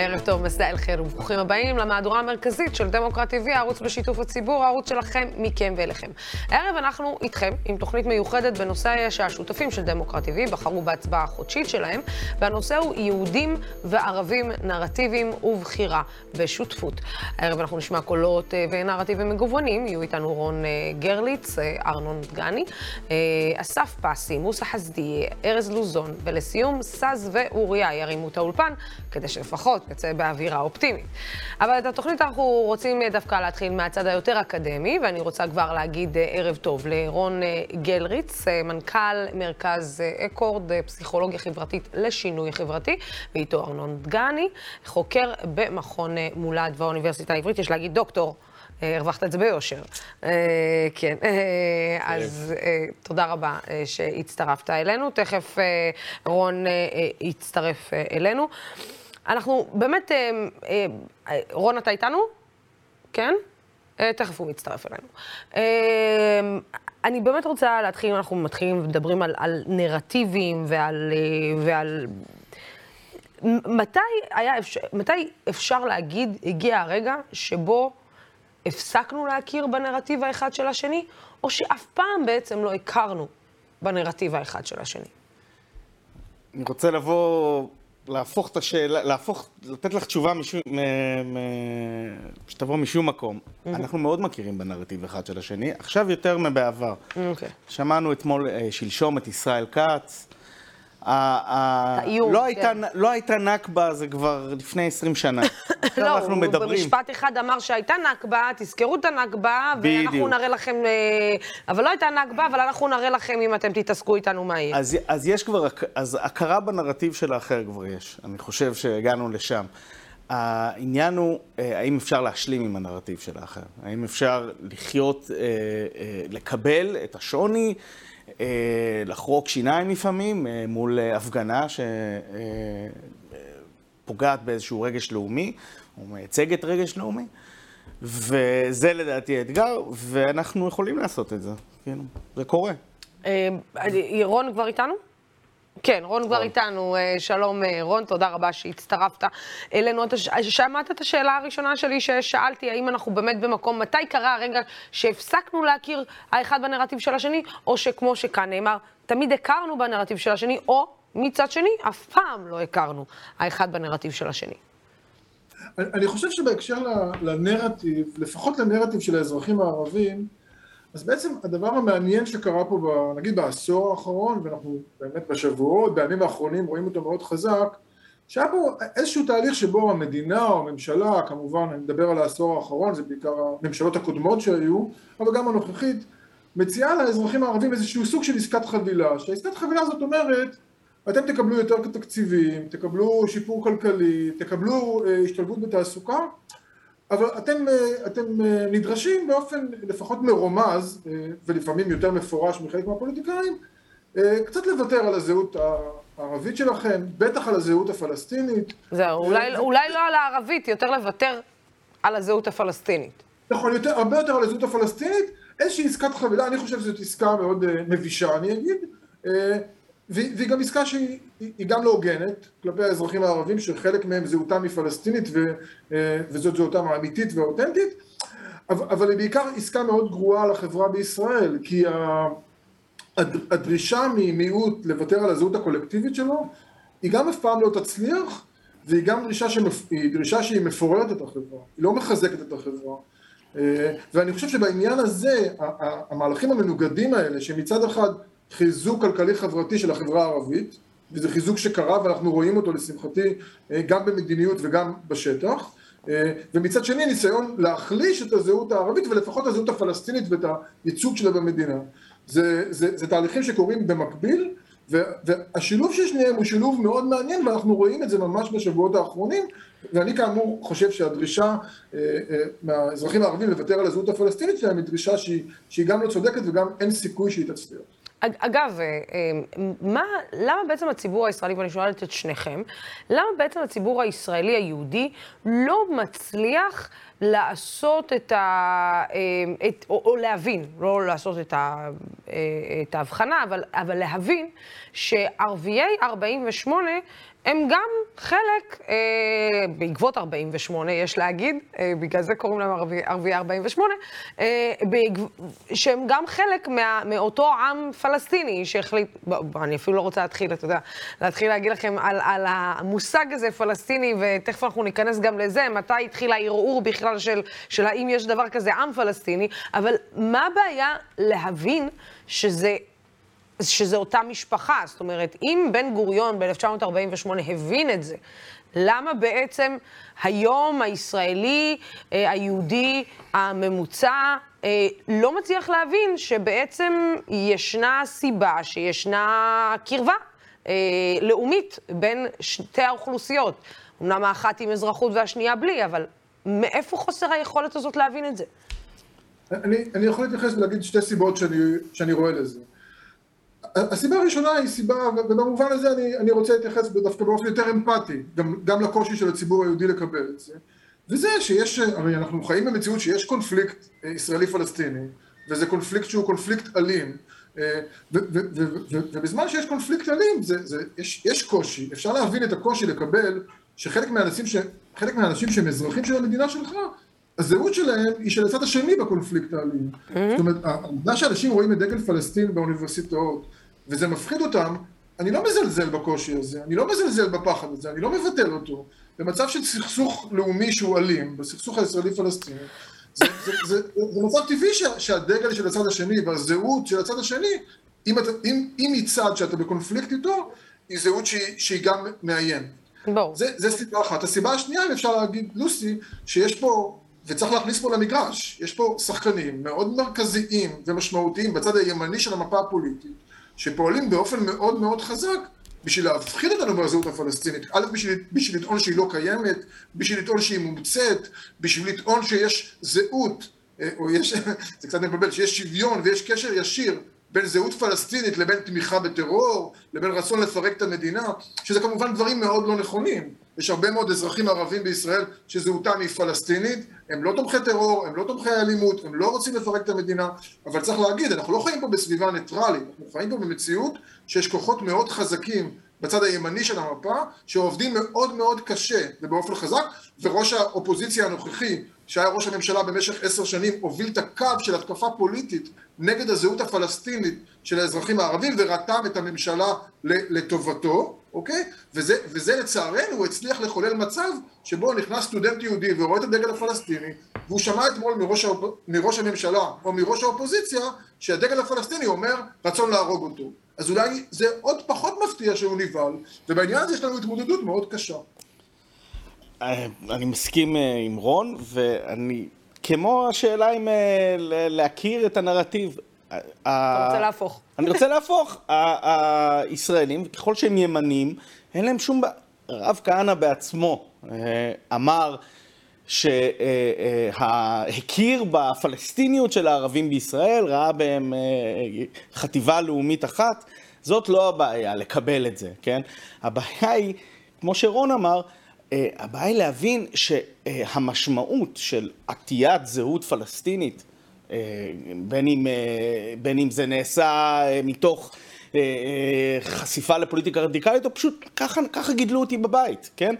ערב טוב, מסע אל חיר, וברוכים הבאים למהדורה המרכזית של דמוקרט TV, הערוץ בשיתוף הציבור, הערוץ שלכם, מכם ואליכם. הערב אנחנו איתכם עם תוכנית מיוחדת בנושא שהשותפים של דמוקרט TV בחרו בהצבעה החודשית שלהם, והנושא הוא יהודים וערבים, נרטיבים ובחירה בשותפות. הערב אנחנו נשמע קולות אה, ונרטיבים מגוונים, יהיו איתנו רון אה, גרליץ, אה, ארנון דגני, אסף פסי, מוסא חסדי, ארז לוזון, ולסיום, סז ואוריה ירימו את האולפן, כדי שלפחות נצא באווירה אופטימית. אבל את התוכנית אנחנו רוצים דווקא להתחיל מהצד היותר אקדמי, ואני רוצה כבר להגיד אה, ערב טוב לרון אה, גלריץ, אה, מנכ"ל מרכז אקורד, פסיכולוגיה חברתית לשינוי חברתי, ואיתו ארנון דגני, חוקר במכון מולד באוניברסיטה העברית, יש להגיד דוקטור. הרווחת את זה ביושר. כן, אז תודה רבה שהצטרפת אלינו. תכף רון יצטרף אלינו. אנחנו באמת, אה, אה, רון, אתה איתנו? כן? אה, תכף הוא מצטרף אלינו. אני באמת רוצה להתחיל, אנחנו מתחילים ומדברים על, על נרטיבים ועל, ועל... מתי היה אפשר, מתי אפשר להגיד, הגיע הרגע שבו הפסקנו להכיר בנרטיב האחד של השני, או שאף פעם בעצם לא הכרנו בנרטיב האחד של השני? אני רוצה לבוא להפוך את השאלה, להפוך, לתת לך תשובה משום, שתבוא משום מקום. Mm-hmm. אנחנו מאוד מכירים בנרטיב אחד של השני, עכשיו יותר מבעבר. Okay. אוקיי. שמענו אתמול, אה, שלשום, את ישראל כץ. האיום, לא, כן. לא הייתה נכבה, זה כבר לפני 20 שנה. לא, אנחנו מדברים. במשפט אחד אמר שהייתה נכבה, תזכרו את הנכבה, ואנחנו נראה לכם... אה, אבל לא הייתה נכבה, אבל אנחנו נראה לכם אם אתם תתעסקו איתנו מה יהיה. אז, אז יש כבר, אז הכרה בנרטיב של האחר כבר יש. אני חושב שהגענו לשם. העניין הוא, אה, האם אפשר להשלים עם הנרטיב של האחר? האם אפשר לחיות, אה, לקבל את השוני? אה, לחרוק שיניים לפעמים אה, מול אה, הפגנה שפוגעת באיזשהו רגש לאומי, או מייצגת רגש לאומי. וזה לדעתי האתגר, ואנחנו יכולים לעשות את זה, כאילו, זה קורה. ירון כבר איתנו? כן, רון כבר איתנו. אה, שלום, אה, רון, תודה רבה שהצטרפת אלינו. אתה שמעת את השאלה הראשונה שלי ששאלתי, האם אנחנו באמת במקום, מתי קרה הרגע שהפסקנו להכיר האחד בנרטיב של השני, או שכמו שכאן נאמר, תמיד הכרנו בנרטיב של השני, או מצד שני, אף פעם לא הכרנו האחד בנרטיב של השני. אני חושב שבהקשר לנרטיב, לפחות לנרטיב של האזרחים הערבים, אז בעצם הדבר המעניין שקרה פה, ב, נגיד בעשור האחרון, ואנחנו באמת בשבועות, בימים האחרונים רואים אותו מאוד חזק, שהיה פה איזשהו תהליך שבו המדינה או הממשלה, כמובן, אני מדבר על העשור האחרון, זה בעיקר הממשלות הקודמות שהיו, אבל גם הנוכחית, מציעה לאזרחים הערבים איזשהו סוג של עסקת חבילה, שהעסקת חבילה הזאת אומרת, אתם תקבלו יותר תקציבים, תקבלו שיפור כלכלי, תקבלו אה, השתלבות בתעסוקה, אבל אתם, אה, אתם אה, נדרשים באופן לפחות מרומז, אה, ולפעמים יותר מפורש מחלק מהפוליטיקאים, קצת לוותר על הזהות הערבית שלכם, בטח על הזהות הפלסטינית. זהו, אולי, אולי לא על הערבית, יותר לוותר על הזהות הפלסטינית. נכון, יותר, הרבה יותר על הזהות הפלסטינית, איזושהי עסקת חבילה, אני חושב שזאת עסקה מאוד מבישה, אני אגיד, והיא גם עסקה שהיא גם לא הוגנת כלפי האזרחים הערבים, שחלק מהם זהותם היא פלסטינית ו, אה, וזאת זהותם האמיתית והאותנטית, אבל היא בעיקר עסקה מאוד גרועה לחברה בישראל, כי הדרישה ממיעוט לוותר על הזהות הקולקטיבית שלו, היא גם אף פעם לא תצליח, והיא גם דרישה, שמפ... דרישה שהיא מפוררת את החברה, היא לא מחזקת את החברה. אה, ואני חושב שבעניין הזה, המהלכים המנוגדים האלה, שמצד אחד חיזוק כלכלי חברתי של החברה הערבית, וזה חיזוק שקרה ואנחנו רואים אותו לשמחתי אה, גם במדיניות וגם בשטח, אה, ומצד שני ניסיון להחליש את הזהות הערבית ולפחות הזהות הפלסטינית ואת הייצוג שלה במדינה. זה, זה, זה תהליכים שקורים במקביל, והשילוב של שניהם הוא שילוב מאוד מעניין ואנחנו רואים את זה ממש בשבועות האחרונים ואני כאמור חושב שהדרישה אה, מהאזרחים הערבים לוותר על הזהות הפלסטינית שלהם היא דרישה שהיא, שהיא גם לא צודקת וגם אין סיכוי שהיא תצליח. אגב, מה, למה בעצם הציבור הישראלי, ואני שואלת את שניכם, למה בעצם הציבור הישראלי היהודי לא מצליח לעשות את ה... את, או, או להבין, לא לעשות את, ה, את ההבחנה, אבל, אבל להבין שערביי 48' הם גם חלק, אה, בעקבות 48, יש להגיד, אה, בגלל זה קוראים להם ערביי ערבי 48, אה, בעקב, שהם גם חלק מה, מאותו עם פלסטיני שהחליט, אני אפילו לא רוצה להתחיל, אתה יודע, להתחיל להגיד לכם על, על המושג הזה, פלסטיני, ותכף אנחנו ניכנס גם לזה, מתי התחיל הערעור בכלל של, של האם יש דבר כזה עם פלסטיני, אבל מה הבעיה להבין שזה שזה אותה משפחה. זאת אומרת, אם בן גוריון ב-1948 הבין את זה, למה בעצם היום הישראלי, אה, היהודי הממוצע, אה, לא מצליח להבין שבעצם ישנה סיבה, שישנה קרבה אה, לאומית בין שתי האוכלוסיות. אמנם האחת עם אזרחות והשנייה בלי, אבל מאיפה חוסר היכולת הזאת להבין את זה? אני, אני יכול להתייחס ולהגיד שתי סיבות שאני, שאני רואה לזה. הסיבה הראשונה היא סיבה, ובמובן הזה אני, אני רוצה להתייחס דווקא באופן יותר אמפתי, גם, גם לקושי של הציבור היהודי לקבל את זה, וזה שיש, הרי אנחנו חיים במציאות שיש קונפליקט אה, ישראלי-פלסטיני, וזה קונפליקט שהוא קונפליקט אלים, אה, ובזמן שיש קונפליקט אלים, זה, זה, יש, יש קושי, אפשר להבין את הקושי לקבל שחלק מהאנשים, ש, מהאנשים שהם אזרחים של המדינה שלך, הזהות שלהם היא של הצד השני בקונפליקט האלים. Mm-hmm. זאת אומרת, העובדה שאנשים רואים את דגל פלסטין באוניברסיטאות, וזה מפחיד אותם, אני לא מזלזל בקושי הזה, אני לא מזלזל בפחד הזה, אני לא מבטל אותו. במצב של סכסוך לאומי שהוא אלים, בסכסוך הישראלי-פלסטיני, זה, זה, זה, זה, זה מצב טבעי שה, שהדגל של הצד השני והזהות של הצד השני, אם, אתה, אם, אם היא צד שאתה בקונפליקט איתו, היא זהות שהיא, שהיא גם מאיימת. זה, זה סיבה אחת. הסיבה השנייה, אם אפשר להגיד, לוסי, שיש פה, וצריך להכניס פה למגרש, יש פה שחקנים מאוד מרכזיים ומשמעותיים בצד הימני של המפה הפוליטית, שפועלים באופן מאוד מאוד חזק בשביל להפחיד אותנו בזהות הפלסטינית. א', בשביל, בשביל לטעון שהיא לא קיימת, בשביל לטעון שהיא מומצאת, בשביל לטעון שיש זהות, אה, או יש, זה קצת מבלבל, שיש שוויון ויש קשר ישיר בין זהות פלסטינית לבין תמיכה בטרור, לבין רצון לפרק את המדינה, שזה כמובן דברים מאוד לא נכונים. יש הרבה מאוד אזרחים ערבים בישראל שזהותם היא פלסטינית, הם לא תומכי טרור, הם לא תומכי אלימות, הם לא רוצים לפרק את המדינה, אבל צריך להגיד, אנחנו לא חיים פה בסביבה ניטרלית, אנחנו חיים פה במציאות שיש כוחות מאוד חזקים בצד הימני של המפה, שעובדים מאוד מאוד קשה ובאופן חזק, וראש האופוזיציה הנוכחי, שהיה ראש הממשלה במשך עשר שנים, הוביל את הקו של התקפה פוליטית נגד הזהות הפלסטינית של האזרחים הערבים, ורתם את הממשלה לטובתו, אוקיי? וזה, וזה לצערנו, הצליח לחולל מצב שבו נכנס סטודנט יהודי ורואה את הדגל הפלסטיני, והוא שמע אתמול מראש, מראש הממשלה או מראש האופוזיציה, שהדגל הפלסטיני אומר רצון להרוג אותו. אז אולי זה עוד פחות מפתיע שהוא נבהל, ובעניין הזה יש לנו התמודדות מאוד קשה. אני מסכים אה, עם רון, ואני, כמו השאלה אם אה, להכיר את הנרטיב. אתה רוצה להפוך. אני רוצה להפוך. הישראלים, ככל שהם ימנים, אין להם שום... הרב כהנא בעצמו אמר שהכיר בפלסטיניות של הערבים בישראל, ראה בהם חטיבה לאומית אחת. זאת לא הבעיה, לקבל את זה, כן? הבעיה היא, כמו שרון אמר, אה, הבעיה היא להבין שהמשמעות של עטיית זהות פלסטינית, אה, בין אם, אה, בין אם זה נעשה מתוך חשיפה לפוליטיקה רדיקלית, או פשוט ככה, ככה גידלו אותי בבית, כן?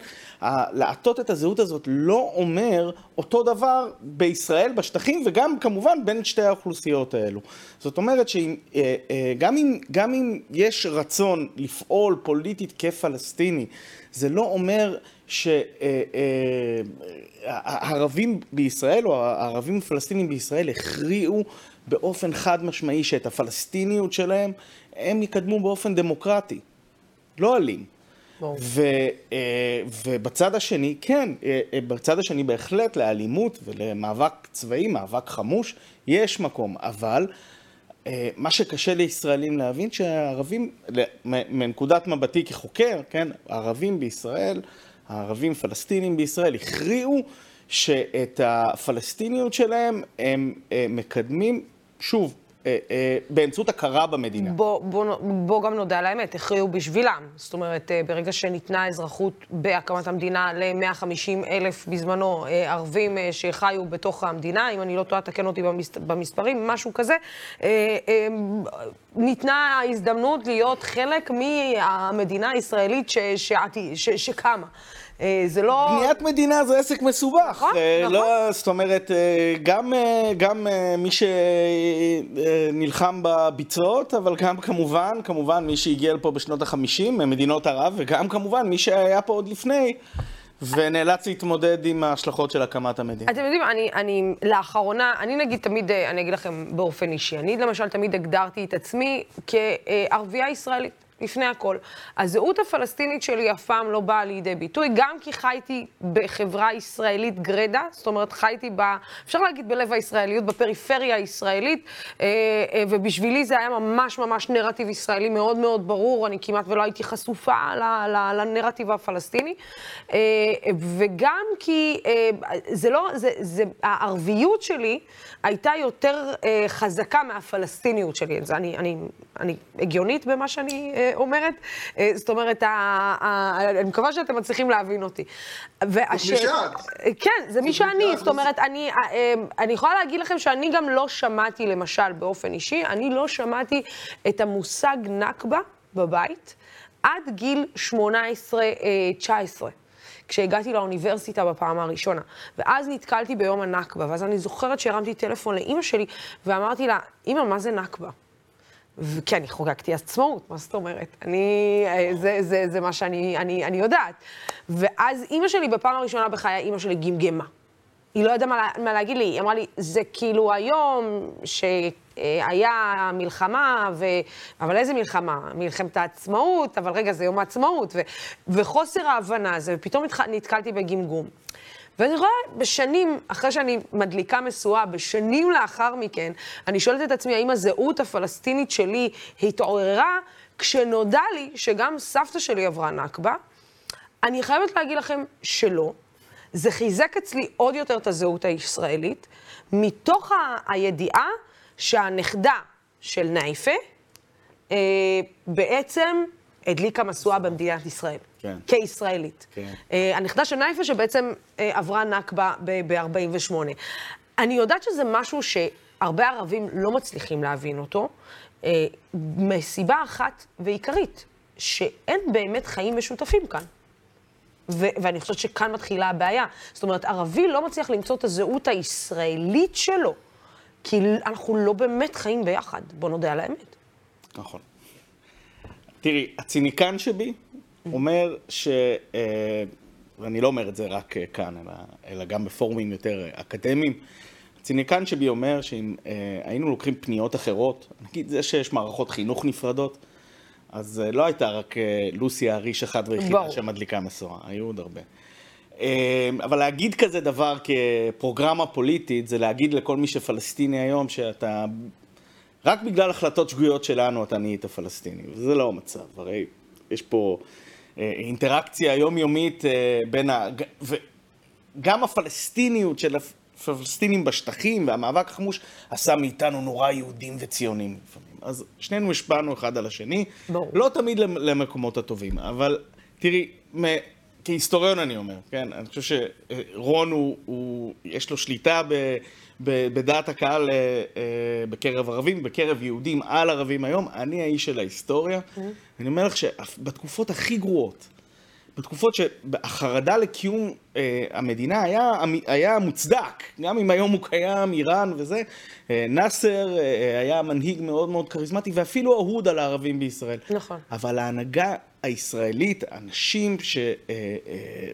לעטות את הזהות הזאת לא אומר אותו דבר בישראל, בשטחים, וגם כמובן בין שתי האוכלוסיות האלו. זאת אומרת שגם אם, גם אם יש רצון לפעול פוליטית כפלסטיני, זה לא אומר שהערבים בישראל, או הערבים הפלסטינים בישראל, הכריעו באופן חד משמעי שאת הפלסטיניות שלהם הם יקדמו באופן דמוקרטי, לא אלים. ו, אה, ובצד השני, כן, אה, אה, בצד השני בהחלט לאלימות ולמאבק צבאי, מאבק חמוש, יש מקום, אבל מה שקשה לישראלים להבין שהערבים, מנקודת מבטי כחוקר, כן, הערבים בישראל, הערבים פלסטינים בישראל הכריעו שאת הפלסטיניות שלהם הם מקדמים, שוב, אה, אה, באמצעות הכרה במדינה. בוא, בוא, בוא גם נודה על האמת, הכריעו בשבילם. זאת אומרת, אה, ברגע שניתנה אזרחות בהקמת המדינה ל-150 אלף בזמנו ערבים שחיו בתוך המדינה, אם אני לא טועה, תקן אותי במס, במספרים, משהו כזה, ניתנה ההזדמנות להיות חלק מהמדינה הישראלית ש, ש, ש, שקמה. אה, זה לא... בניית מדינה זה עסק מסובך. נכון, אה, נכון. לא, זאת אומרת, אה, גם, אה, גם מי שנלחם בביצות, אבל גם כמובן, כמובן מי שהגיע לפה בשנות ה-50 ממדינות ערב, וגם כמובן מי שהיה פה עוד לפני. ונאלץ להתמודד עם ההשלכות של הקמת המדינה. אתם יודעים, אני, אני לאחרונה, אני נגיד תמיד, אני אגיד לכם באופן אישי, אני למשל תמיד הגדרתי את עצמי כערבייה ישראלית. לפני הכל. הזהות הפלסטינית שלי אף פעם לא באה לידי ביטוי, גם כי חייתי בחברה ישראלית גרידא, זאת אומרת חייתי ב... אפשר להגיד בלב הישראליות, בפריפריה הישראלית, אה, אה, ובשבילי זה היה ממש ממש נרטיב ישראלי מאוד מאוד ברור, אני כמעט ולא הייתי חשופה לנרטיב הפלסטיני, אה, וגם כי זה לא, זה, זה, הערביות שלי הייתה יותר חזקה מהפלסטיניות שלי. אני, אני, אני הגיונית במה שאני אומרת. אה, זאת אומרת, אני מקווה שאתם מצליחים להבין אותי. והש... שאת. כן, זה מי שאני. זאת אומרת, אני, אה, אה, אני יכולה להגיד לכם שאני גם לא שמעתי, למשל, באופן אישי, אני לא שמעתי את המושג נכבה בבית עד גיל 18-19. כשהגעתי לאוניברסיטה בפעם הראשונה. ואז נתקלתי ביום הנכבה, ואז אני זוכרת שהרמתי טלפון לאימא שלי, ואמרתי לה, אימא, מה זה נכבה? וכן, אני חוגגתי עצמאות, מה זאת אומרת? אני, אה, זה, זה, זה מה שאני אני, אני יודעת. ואז אימא שלי, בפעם הראשונה בחיי, אימא שלי גמגמה. היא לא ידעה מה, מה להגיד לי, היא אמרה לי, זה כאילו היום שהיה מלחמה, ו... אבל איזה מלחמה? מלחמת העצמאות, אבל רגע, זה יום העצמאות, ו... וחוסר ההבנה הזה, ופתאום. נתקלתי בגמגום. ואני רואה בשנים, אחרי שאני מדליקה משואה, בשנים לאחר מכן, אני שואלת את עצמי, האם הזהות הפלסטינית שלי התעוררה כשנודע לי שגם סבתא שלי עברה נכבה? אני חייבת להגיד לכם שלא. זה חיזק אצלי עוד יותר את הזהות הישראלית, מתוך ה- הידיעה שהנכדה של נייפה אה, בעצם הדליקה משואה במדינת ישראל. כן. כישראלית. כן. אה, הנכדה של נייפה שבעצם אה, עברה נכבה ב-48. אני יודעת שזה משהו שהרבה ערבים לא מצליחים להבין אותו, אה, מסיבה אחת ועיקרית, שאין באמת חיים משותפים כאן. ו- ואני חושבת שכאן מתחילה הבעיה. זאת אומרת, ערבי לא מצליח למצוא את הזהות הישראלית שלו, כי אנחנו לא באמת חיים ביחד, בוא נודה על האמת. נכון. תראי, הציניקן שבי אומר ש... אה, ואני לא אומר את זה רק אה, כאן, אלא, אלא גם בפורומים יותר אה, אקדמיים. הציניקן שבי אומר שאם אה, היינו לוקחים פניות אחרות, נגיד זה שיש מערכות חינוך נפרדות, אז אה, לא הייתה רק אה, לוסי האריש אחת ויחידה. שמדליקה משואה, היו עוד הרבה. אה, אבל להגיד כזה דבר כפרוגרמה פוליטית, זה להגיד לכל מי שפלסטיני היום שאתה רק בגלל החלטות שגויות שלנו אתה נהיית פלסטיני, וזה לא המצב, הרי יש פה אה, אינטראקציה יומיומית אה, בין ה... וגם הפלסטיניות של הפלסטינים בשטחים והמאבק החמוש עשה מאיתנו נורא יהודים וציונים לפעמים. אז שנינו השפענו אחד על השני, ברור. לא תמיד למ- למקומות הטובים, אבל תראי, מ- כהיסטוריון אני אומר, כן, אני חושב שרון הוא, הוא יש לו שליטה ב, בדעת הקהל אה, אה, בקרב ערבים, בקרב יהודים על ערבים היום, אני האיש של ההיסטוריה, אני אומר לך שבתקופות הכי גרועות, בתקופות שהחרדה לקיום אה, המדינה היה, היה מוצדק, גם אם היום הוא קיים, איראן וזה, אה, נאסר אה, היה מנהיג מאוד מאוד כריזמטי ואפילו אהוד על הערבים בישראל. נכון. אבל ההנהגה הישראלית, אנשים ש... אה, אה,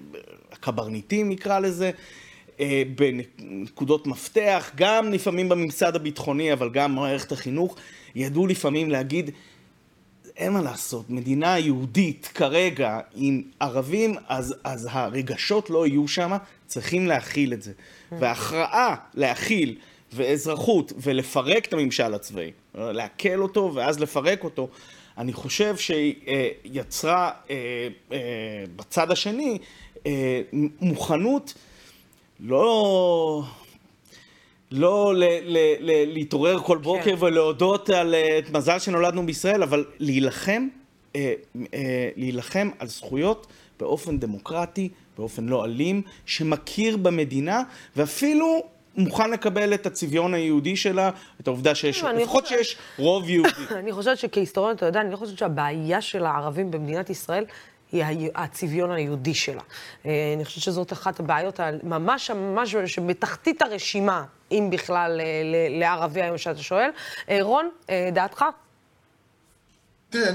הקברניטים נקרא לזה, אה, בנקודות מפתח, גם לפעמים בממסד הביטחוני, אבל גם במערכת החינוך, ידעו לפעמים להגיד, אין מה לעשות, מדינה יהודית כרגע עם ערבים, אז, אז הרגשות לא יהיו שם, צריכים להכיל את זה. והכרעה להכיל ואזרחות ולפרק את הממשל הצבאי, לעכל אותו ואז לפרק אותו, אני חושב שהיא אה, יצרה אה, אה, בצד השני אה, מוכנות לא... לא ל- ל- ל- להתעורר כל בוקר כן. ולהודות על אה, את מזל שנולדנו בישראל, אבל להילחם, אה, אה, להילחם על זכויות באופן דמוקרטי, באופן לא אלים, שמכיר במדינה, ואפילו מוכן לקבל את הצביון היהודי שלה, את העובדה שיש, לפחות שיש רוב יהודי. אני חושבת שכהיסטוריון, אתה יודע, אני לא חושבת שהבעיה של הערבים במדינת ישראל היא הצביון היהודי שלה. אה, אני חושבת שזאת אחת הבעיות ה- ממש שבתחתית הרשימה, אם בכלל, אה, לערבי היום שאתה שואל. אה, רון, דעתך? תראה,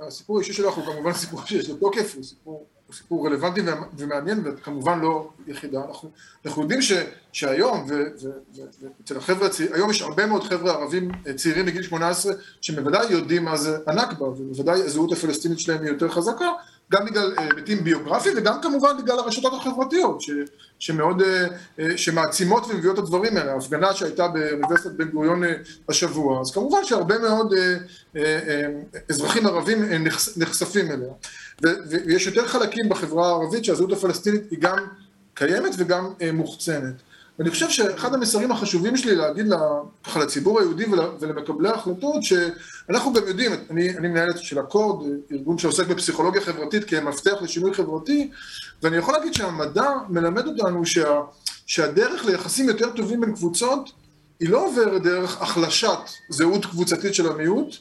הסיפור האישי שלך הוא כמובן סיפור שיש לו תוקף, הוא סיפור, הוא סיפור רלוונטי ומעניין, וכמובן לא יחידה. אנחנו, אנחנו יודעים ש, שהיום, ואצל החבר'ה הצעירים, היום יש הרבה מאוד חבר'ה ערבים אה, צעירים מגיל 18, שבוודאי יודעים מה זה הנכבה, ובוודאי הזהות הפלסטינית שלהם היא יותר חזקה, גם בגלל אה, היבטים ביוגרפיים וגם כמובן בגלל הרשתות החברתיות, ש, שמאוד, אה, אה, שמעצימות ומביאות את הדברים האלה. ההפגנה שהייתה באוניברסיטת בן גוריון השבוע, אז כמובן שהרבה מאוד אזרחים ערבים נחש- נחשפים אליה. ויש יותר חלקים בחברה הערבית שהזהות הפלסטינית היא גם קיימת וגם מוחצנת. ואני חושב שאחד המסרים החשובים שלי להגיד לה- ככה לציבור היהודי ול- ולמקבלי ההחלטות, שאנחנו גם יודעים, אני, אני מנהלת של אקורד, ארגון שעוסק בפסיכולוגיה חברתית כמפתח לשינוי חברתי, ואני יכול להגיד שהמדע מלמד אותנו שה, שהדרך ליחסים יותר טובים בין קבוצות, היא לא עוברת דרך החלשת זהות קבוצתית של המיעוט,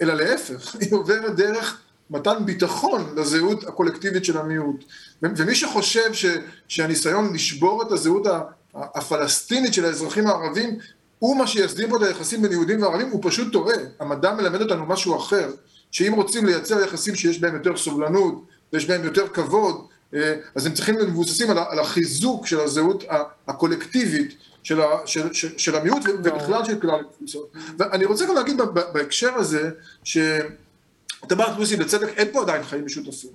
אלא להפך, היא עוברת דרך מתן ביטחון לזהות הקולקטיבית של המיעוט. ומי שחושב ש, שהניסיון לשבור את הזהות הפלסטינית של האזרחים הערבים הוא מה שיסדיר פה את היחסים בין יהודים וערבים, הוא פשוט טועה. המדע מלמד אותנו משהו אחר, שאם רוצים לייצר יחסים שיש בהם יותר סובלנות ויש בהם יותר כבוד, אה, אז הם צריכים להיות מבוססים על החיזוק של הזהות הקולקטיבית של, ה, של, של, של המיעוט ובכלל של כלל הקבוצות. ואני רוצה גם להגיד בהקשר הזה, שאתה בא לוסי בצדק, אין פה עדיין חיים משותפים.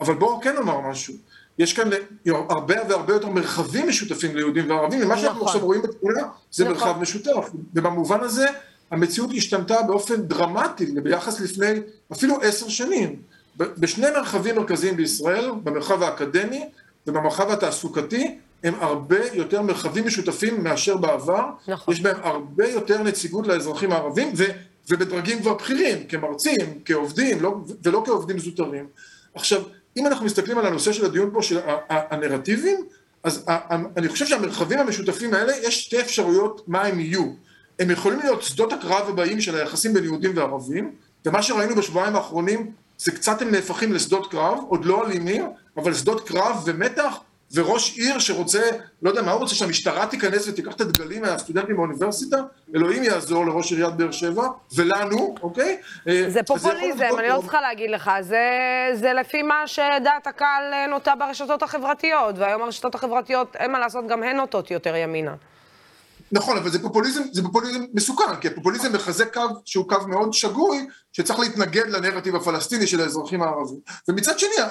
אבל בואו כן נאמר משהו. יש כאן הרבה והרבה יותר מרחבים משותפים ליהודים וערבים, ומה שאנחנו נכון. עכשיו רואים בתמונה זה נכון. מרחב משותף. ובמובן הזה המציאות השתנתה באופן דרמטי ביחס לפני אפילו עשר שנים. בשני מרחבים מרכזיים בישראל, במרחב האקדמי ובמרחב התעסוקתי, הם הרבה יותר מרחבים משותפים מאשר בעבר. נכון. יש בהם הרבה יותר נציגות לאזרחים הערבים, ו, ובדרגים כבר בכירים, כמרצים, כעובדים, לא, ולא כעובדים זוטרים. עכשיו, אם אנחנו מסתכלים על הנושא של הדיון פה, של הנרטיבים, אז אני חושב שהמרחבים המשותפים האלה, יש שתי אפשרויות מה הם יהיו. הם יכולים להיות שדות הקרב הבאים של היחסים בין יהודים וערבים, ומה שראינו בשבועיים האחרונים, זה קצת הם נהפכים לשדות קרב, עוד לא אלימים, אבל שדות קרב ומתח, וראש עיר שרוצה, לא יודע מה הוא רוצה, שהמשטרה תיכנס ותיקח את הדגלים מהסטודנטים באוניברסיטה, אלוהים יעזור לראש עיריית באר שבע, ולנו, אוקיי? אה, זה פופוליזם, אני לא. צריכה להגיד לך, זה, זה לפי מה שדעת הקהל נוטה ברשתות החברתיות, והיום הרשתות החברתיות, אין מה לעשות, גם הן נוטות יותר ימינה. נכון, אבל זה פופוליזם, זה פופוליזם מסוכן, כי הפופוליזם מחזק קו שהוא קו מאוד שגוי, שצריך להתנגד לנרטיב הפלסטיני של האזרחים הערבים. ומצד שני,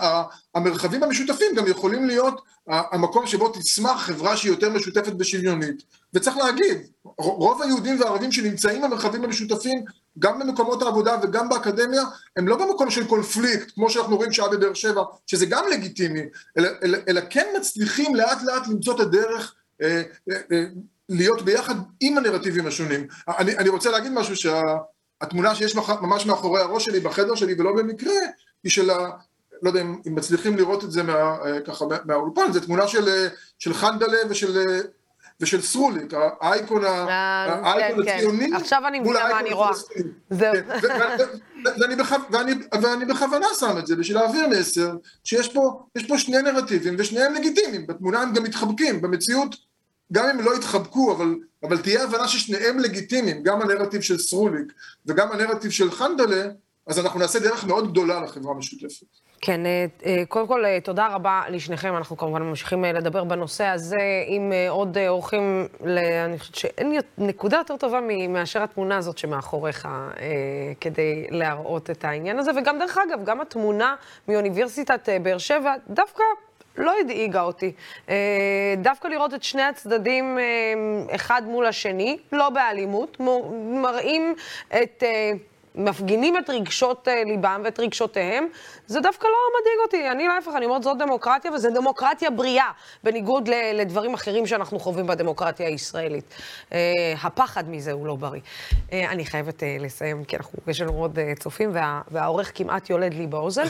המרחבים המשותפים גם יכולים להיות המקום שבו תצמח חברה שהיא יותר משותפת ושוויונית. וצריך להגיד, רוב היהודים והערבים שנמצאים במרחבים המשותפים, גם במקומות העבודה וגם באקדמיה, הם לא במקום של קונפליקט, כמו שאנחנו רואים שהיה בבאר שבע, שזה גם לגיטימי, אלא, אלא, אלא כן מצליחים לאט לאט למצוא את הדרך אה, אה, אה, להיות ביחד עם הנרטיבים השונים. אני, אני רוצה להגיד משהו שהתמונה שיש מח, ממש מאחורי הראש שלי בחדר שלי ולא במקרה, היא של ה... לא יודע אם, אם מצליחים לראות את זה מה, אה, ככה מה- מהאולפן, זו תמונה של, אה, של חנדלה ושל, אה, ושל סרוליק, האייקון, אה, האייקון כן, כן. הציוני. עכשיו אני מבינה מה אני רואה. זהו. כן, ואני, בכו- ואני, ואני בכוונה שם את זה בשביל להעביר מסר שיש פה, פה שני נרטיבים ושניהם לגיטימיים, בתמונה הם גם מתחבקים, במציאות גם אם לא יתחבקו, אבל, אבל תהיה הבנה ששניהם לגיטימיים, גם הנרטיב של סרוליק וגם הנרטיב של חנדלה, אז אנחנו נעשה דרך מאוד גדולה לחברה המשותפת. כן, אה, אה, קודם כל, אה, תודה רבה לשניכם. אנחנו כמובן ממשיכים לדבר בנושא הזה עם עוד אורחים. אני חושבת שאין נקודה יותר טובה מאשר התמונה הזאת שמאחוריך, כדי להראות את העניין הזה. וגם, דרך אגב, גם התמונה מאוניברסיטת באר שבע, דווקא לא הדאיגה אותי. אה, דווקא לראות את שני הצדדים אה, אחד מול השני, לא באלימות, מו- מראים את... מפגינים את רגשות אה, ליבם ואת רגשותיהם, זה דווקא לא מדאיג אותי. אני להפך, אני אומרת, זאת דמוקרטיה, וזו דמוקרטיה בריאה, בניגוד לדברים אחרים שאנחנו חווים בדמוקרטיה הישראלית. אה, הפחד מזה הוא לא בריא. אה, אני חייבת לסיים, כי אנחנו, יש לנו עוד צופים, וה, והעורך כמעט יולד לי באוזן.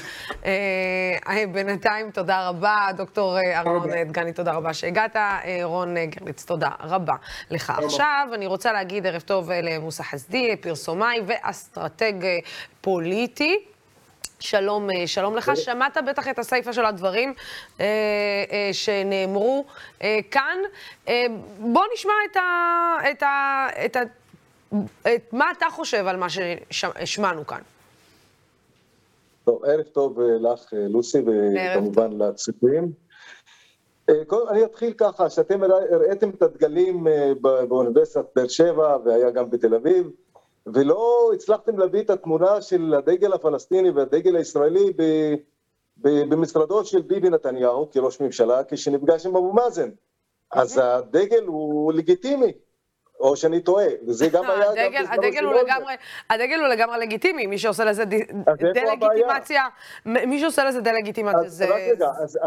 בינתיים, תודה רבה, דוקטור ארנון דגני, תודה רבה שהגעת. רון גרליץ, תודה רבה לך. עכשיו, אני רוצה להגיד ערב טוב למוסא חסדי, פרסומאי ואסטרטג פוליטי. שלום, אה, שלום לך. שמעת בטח את הסיפה של הדברים אה, אה, שנאמרו אה, כאן. אה, בוא נשמע את, ה, את, ה, את, ה, את מה אתה חושב על מה שהשמענו כאן. טוב, ערב טוב אה, לך, אה, לוסי, וכמובן לצופים. אני אתחיל ככה, שאתם הראיתם את הדגלים באוניברסיטת באר שבע, והיה גם בתל אביב. ולא הצלחתם להביא את התמונה של הדגל הפלסטיני והדגל הישראלי ב, ב, במשרדו של ביבי נתניהו כראש ממשלה כשנפגש עם אבו מאזן. אז הדגל הוא לגיטימי. או שאני טועה, וזה גם היה... הדגל, גם הדגל, הוא לגמרי, הדגל הוא לגמרי לגיטימי, מי שעושה לזה דה-לגיטימציה, מי שעושה לזה דה-לגיטימציה זה... רק רגע, אז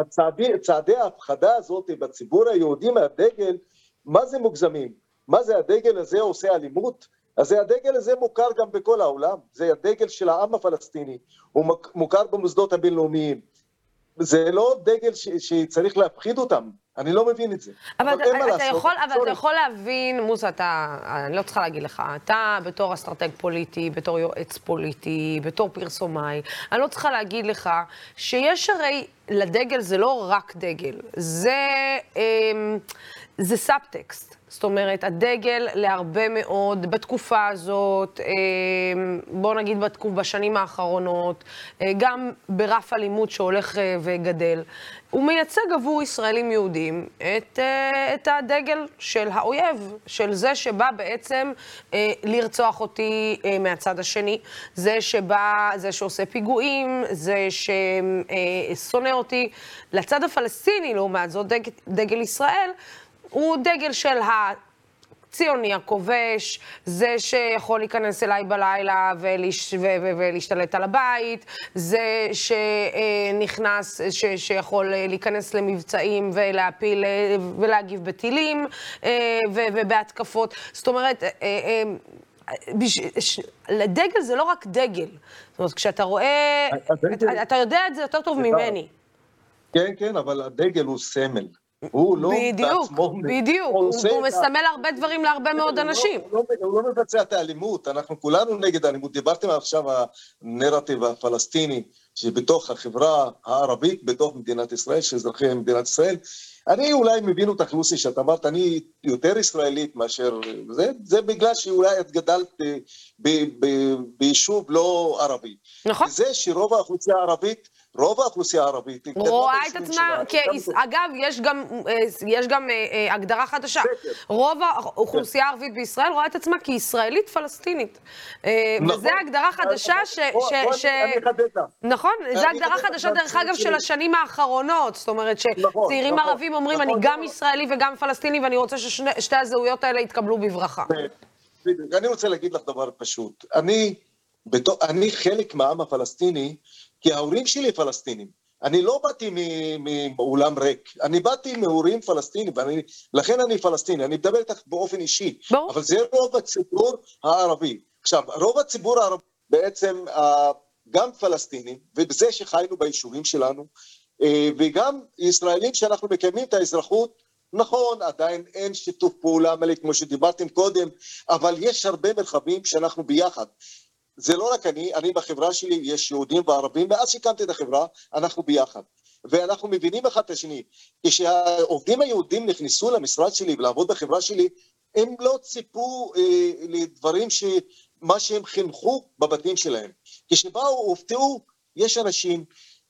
צעדי ההפחדה הזאת בציבור היהודי מהדגל, מה זה מוגזמים? מה זה הדגל הזה עושה אלימות? אז הדגל הזה מוכר גם בכל העולם, זה הדגל של העם הפלסטיני, הוא מוכר במוסדות הבינלאומיים. זה לא דגל ש, שצריך להפחיד אותם, אני לא מבין את זה. אבל, אבל אתה, אתה, יכול, אבל אתה יכול להבין, מוסא, אתה, אני לא צריכה להגיד לך, אתה בתור אסטרטג פוליטי, בתור יועץ פוליטי, בתור פרסומאי, אני לא צריכה להגיד לך שיש הרי, לדגל זה לא רק דגל, זה, אמ, זה סאבטקסט. זאת אומרת, הדגל להרבה מאוד, בתקופה הזאת, אה, בואו נגיד בתקופ, בשנים האחרונות, אה, גם ברף אלימות שהולך אה, וגדל, הוא מייצג עבור ישראלים יהודים את, את הדגל של האויב, של זה שבא בעצם לרצוח אותי מהצד השני, זה שבא, זה שעושה פיגועים, זה ששונא אותי. לצד הפלסטיני, לעומת זאת, דגל, ישראל, הוא דגל של הציוני הכובש, זה שיכול להיכנס אליי בלילה ולהש... ו... ו... ולהשתלט על הבית, זה שנכנס, ש... שיכול להיכנס למבצעים ולהפיל ולהגיב בטילים ו... ובהתקפות. זאת אומרת, בש... לדגל זה לא רק דגל. זאת אומרת, כשאתה רואה, אתה, אתה יודע את זה יותר טוב ממני. כן, כן, אבל הדגל הוא סמל. הוא לא בדיוק, בעצמו... בדיוק, הוא, הוא מסמל הרבה דברים להרבה מאוד לא- אנשים. הוא לא, הוא לא מבצע את האלימות, אנחנו כולנו נגד האלימות. דיברתם עכשיו הנרטיב הפלסטיני שבתוך החברה הערבית, בתוך מדינת ישראל, של אזרחי מדינת ישראל. אני אולי מבין אותך, לוסי, שאת אמרת, אני יותר ישראלית מאשר... זה, זה בגלל שאולי את גדלת ביישוב לא ערבי. נכון. וזה שרוב האוכלוסייה הערבית רוב האוכלוסייה הערבית רואה את עצמה, אגב, יש גם, אה, יש גם אה, אה, הגדרה חדשה. רוב האוכלוסייה הערבית בישראל רואה את עצמה כישראלית פלסטינית. נכון. וזו הגדרה חדשה ש... נכון, זו הגדרה חדשה, דרך אגב, של השנים האחרונות. זאת אומרת, נכון, שצעירים נכון. ערבים אומרים, אני גם ישראלי וגם פלסטיני, ואני רוצה ששתי הזהויות האלה יתקבלו בברכה. אני רוצה להגיד לך דבר פשוט. אני חלק מהעם הפלסטיני, כי ההורים שלי פלסטינים. אני לא באתי מאולם ריק, אני באתי מהורים פלסטינים, ולכן אני פלסטיני, אני מדבר איתך באופן אישי. ברור. אבל זה רוב הציבור הערבי. עכשיו, רוב הציבור הערבי בעצם גם פלסטינים, ובזה שחיינו ביישובים שלנו, אה, וגם ישראלים שאנחנו מקיימים את האזרחות, נכון, עדיין אין שיתוף פעולה מלא כמו שדיברתם קודם, אבל יש הרבה מרחבים שאנחנו ביחד. זה לא רק אני, אני בחברה שלי, יש יהודים וערבים, מאז שהקמתי את החברה, אנחנו ביחד. ואנחנו מבינים אחד את השני. כשהעובדים היהודים נכנסו למשרד שלי ולעבוד בחברה שלי, הם לא ציפו אה, לדברים ש... מה שהם חינכו בבתים שלהם. כשבאו, הופתעו, יש אנשים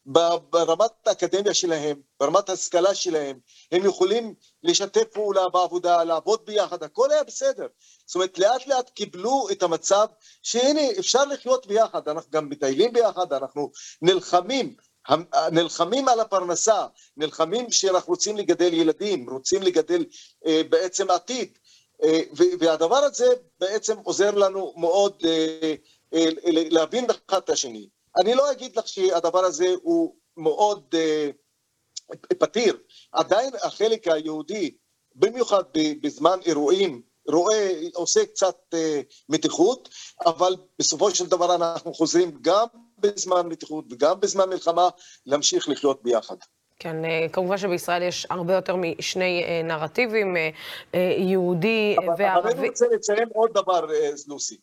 ברמת האקדמיה שלהם, ברמת ההשכלה שלהם, הם יכולים לשתף פעולה בעבודה, לעבוד ביחד, הכל היה בסדר. זאת אומרת, לאט לאט קיבלו את המצב שהנה, אפשר לחיות ביחד, אנחנו גם מטיילים ביחד, אנחנו נלחמים, נלחמים על הפרנסה, נלחמים שאנחנו רוצים לגדל ילדים, רוצים לגדל אה, בעצם עתיד, אה, והדבר הזה בעצם עוזר לנו מאוד אה, להבין אחד את השני. אני לא אגיד לך שהדבר הזה הוא מאוד פתיר, עדיין החלק היהודי, במיוחד בזמן אירועים, רואה, עושה קצת מתיחות, אבל בסופו של דבר אנחנו חוזרים גם בזמן מתיחות וגם בזמן מלחמה להמשיך לחיות ביחד. כן, אה, כמובן שבישראל יש הרבה יותר משני אה, נרטיבים, אה, יהודי וערבי. אבל אני רוצה לציין עוד דבר, לוסי.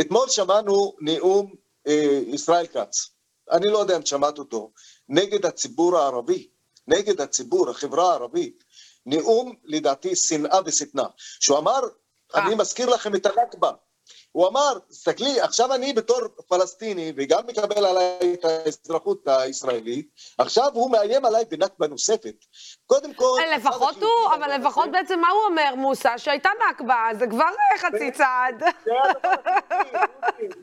אתמול שמענו נאום ישראל כץ, אני לא יודע אם שמעת אותו, נגד הציבור הערבי, נגד הציבור, החברה הערבית. נאום, לדעתי, שנאה ושטנה. שהוא אמר, אני מזכיר לכם את הנכבה. הוא אמר, תסתכלי, עכשיו אני בתור פלסטיני, וגם מקבל עליי את האזרחות הישראלית, עכשיו הוא מאיים עליי בנכבה נוספת. קודם כל... לפחות הוא, אבל לפחות בעצם מה הוא אומר, מוסא? שהייתה נכבה, זה כבר חצי צעד.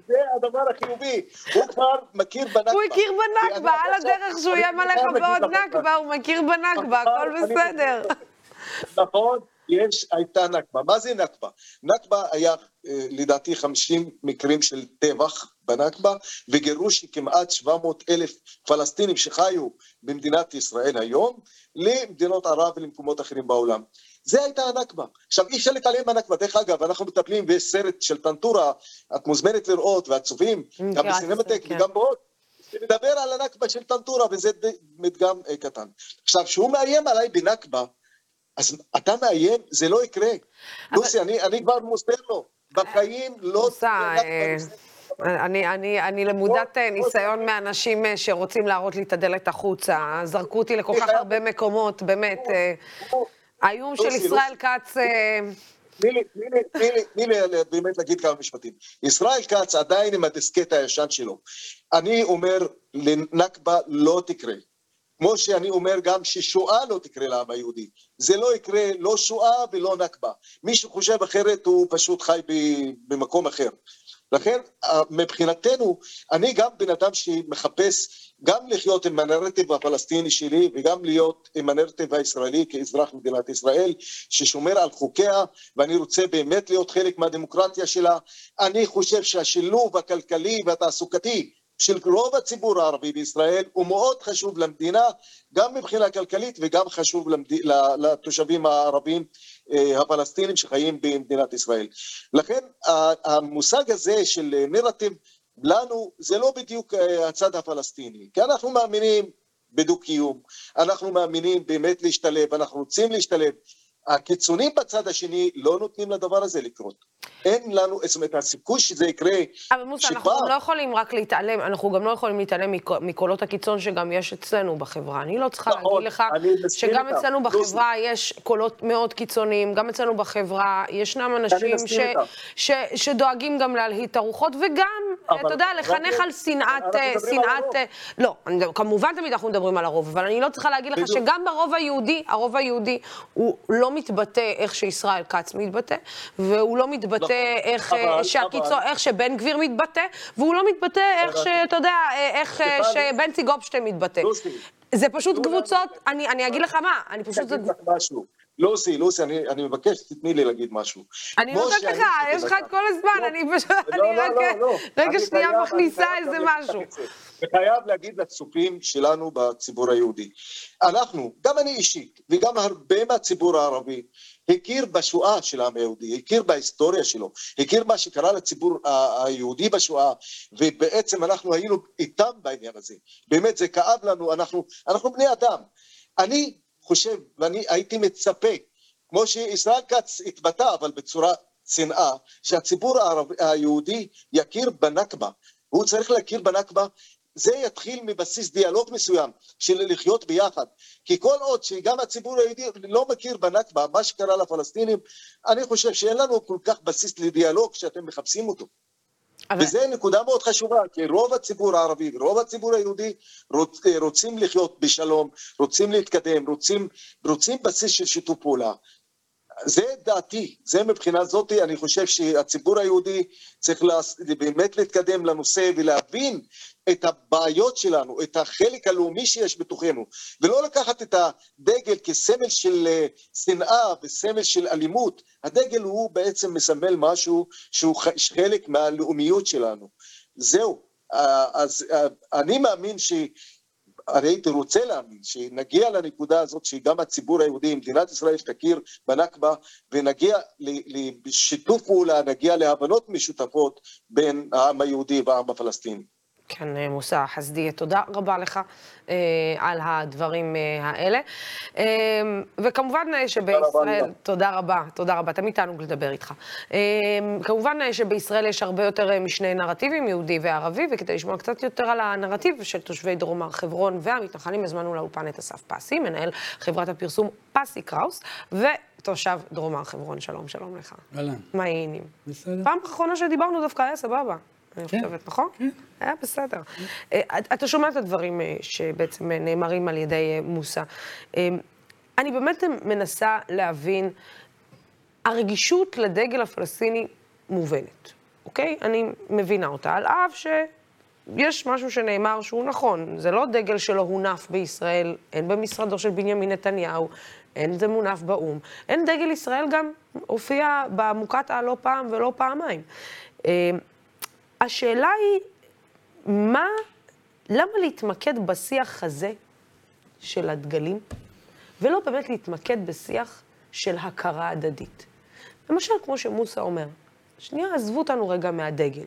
זה הדבר החיובי, הוא כבר מכיר בנכבה. הוא הכיר בנכבה, על הדרך שהוא איים עליך בעוד נכבה, הוא מכיר בנכבה, הכל בסדר. נכון. יש, הייתה נכבה. מה זה נכבה? נכבה היה לדעתי 50 מקרים של טבח בנכבה וגירוש כמעט 700 אלף פלסטינים שחיו במדינת ישראל היום למדינות ערב ולמקומות אחרים בעולם. זה הייתה הנכבה. עכשיו אי אפשר להתעלם מהנכבה, דרך אגב, אנחנו מטפלים בסרט של טנטורה, את מוזמנת לראות, והצופים, גם כן, בסינמטק כן. וגם בעוד, מדבר על הנכבה של טנטורה, וזה מדגם אה, קטן. עכשיו, כשהוא מאיים עליי בנכבה, אז אתה מאיים, זה לא יקרה. לוסי, אני כבר מוסר לו, בחיים לא... אה, אני, אני, אני למודת אה, ניסיון מאנשים אה, שרוצים להראות לי את הדלת החוצה. זרקו אותי לכל כך הרבה מקומות, באמת. האיום של ישראל כץ... תני לי באמת להגיד כמה משפטים. ישראל כץ עדיין עם הדיסקט הישן שלו. אני אומר, לנכבה לא תקרה. כמו שאני אומר גם ששואה לא תקרה לעם היהודי. זה לא יקרה לא שואה ולא נכבה. מי שחושב אחרת הוא פשוט חי במקום אחר. לכן מבחינתנו, אני גם בן אדם שמחפש גם לחיות עם הנרטיב הפלסטיני שלי וגם להיות עם הנרטיב הישראלי כאזרח מדינת ישראל ששומר על חוקיה ואני רוצה באמת להיות חלק מהדמוקרטיה שלה. אני חושב שהשילוב הכלכלי והתעסוקתי של רוב הציבור הערבי בישראל הוא מאוד חשוב למדינה, גם מבחינה כלכלית וגם חשוב למד... לתושבים הערבים אה, הפלסטינים שחיים במדינת ישראל. לכן המושג הזה של נרטיב לנו זה לא בדיוק אה, הצד הפלסטיני, כי אנחנו מאמינים בדו-קיום, אנחנו מאמינים באמת להשתלב, אנחנו רוצים להשתלב, הקיצונים בצד השני לא נותנים לדבר הזה לקרות. אין לנו, זאת אומרת, הסיכוי שזה יקרה... אבל מוסא, אנחנו גם לא יכולים רק להתעלם, אנחנו גם לא יכולים להתעלם מקולות הקיצון שגם יש אצלנו בחברה. אני לא צריכה נכון, להגיד לך שגם אצלנו בחברה יש קולות מאוד קיצוניים, גם אצלנו בחברה ישנם אנשים ש, ש, שדואגים גם להלהיט את הרוחות, וגם, אתה יודע, לחנך על שנאת... אה, שנאת... אה, לא, כמובן תמיד אנחנו מדברים על הרוב, אבל אני לא צריכה להגיד לך שגם ברוב היהודי, הרוב היהודי הוא לא מתבטא איך שישראל כץ מתבטא, והוא לא מתבטא לא, איך, אבל, שהקיצור, אבל... איך שבן גביר מתבטא, והוא לא מתבטא איך שאתה יודע, איך שבנצי גופשטיין מתבטא. זה פשוט קבוצות, אני, אני אגיד לך מה, אני פשוט... לוסי, לוסי, אני, אני מבקש שתתני לי להגיד משהו. אני נותנת לך, יש לך את כל הזמן, לא, אני פשוט, לא, אני לא, רק לא, לא. רגע אני שנייה מכניסה איזה משהו. וחייב להגיד לצופים שלנו בציבור היהודי. אנחנו, גם אני אישית, וגם הרבה מהציבור הערבי, הכיר בשואה של העם היהודי, הכיר בהיסטוריה שלו, הכיר מה שקרה לציבור היהודי בשואה, ובעצם אנחנו היינו איתם בעניין הזה. באמת זה כאב לנו, אנחנו, אנחנו בני אדם. אני חושב, ואני הייתי מצפה, כמו שישראל כץ התבטא, אבל בצורה שנאה, שהציבור היהודי יכיר בנכבה. הוא צריך להכיר בנכבה זה יתחיל מבסיס דיאלוג מסוים של לחיות ביחד. כי כל עוד שגם הציבור היהודי לא מכיר בנכבה, מה שקרה לפלסטינים, אני חושב שאין לנו כל כך בסיס לדיאלוג שאתם מחפשים אותו. אבל... וזו נקודה מאוד חשובה, כי רוב הציבור הערבי ורוב הציבור היהודי רוצ, רוצים לחיות בשלום, רוצים להתקדם, רוצים, רוצים בסיס של שיתוף פעולה. זה דעתי, זה מבחינה זאתי, אני חושב שהציבור היהודי צריך לה, באמת להתקדם לנושא ולהבין את הבעיות שלנו, את החלק הלאומי שיש בתוכנו, ולא לקחת את הדגל כסמל של אה, שנאה וסמל של אלימות. הדגל הוא בעצם מסמל משהו שהוא חלק מהלאומיות שלנו. זהו. אז אני מאמין ש... אני הייתי רוצה להאמין שנגיע לנקודה הזאת שגם הציבור היהודי, מדינת ישראל תכיר בנכבה ונגיע לשיתוף פעולה, נגיע להבנות משותפות בין העם היהודי והעם הפלסטיני. כן, אה, מוסא חסדיה, תודה רבה לך אה, על הדברים אה, האלה. אה, וכמובן אה, שבישראל, תודה, תודה רבה, תודה רבה, תמיד תענוג לדבר איתך. אה, כמובן אה, שבישראל יש הרבה יותר משני נרטיבים, יהודי וערבי, וכדי לשמוע קצת יותר על הנרטיב של תושבי דרום הר חברון והמתנחלים, הזמנו לאולפן את אסף פסי, מנהל חברת הפרסום פסי קראוס, ותושב דרום הר חברון. שלום, שלום לך. אהלן. מה העניינים? בסדר. פעם אחרונה שדיברנו דווקא היה סבבה. אני כן. חושבת, נכון? כן. היה בסדר. אה, אתה שומע את הדברים אה, שבעצם אה, נאמרים על ידי מוסא. אני באמת מנסה להבין, הרגישות לדגל הפלסטיני מובנת, אוקיי? אני מבינה אותה, על אף שיש משהו שנאמר שהוא נכון, זה לא דגל שלא הונף בישראל, אין במשרדו של בנימין נתניהו, אין זה מונף באו"ם, אין דגל ישראל גם הופיע במוקטעה לא פעם ולא פעמיים. השאלה היא, מה, למה להתמקד בשיח הזה של הדגלים, ולא באמת להתמקד בשיח של הכרה הדדית? למשל, כמו שמוסא אומר, שנייה, עזבו אותנו רגע מהדגל.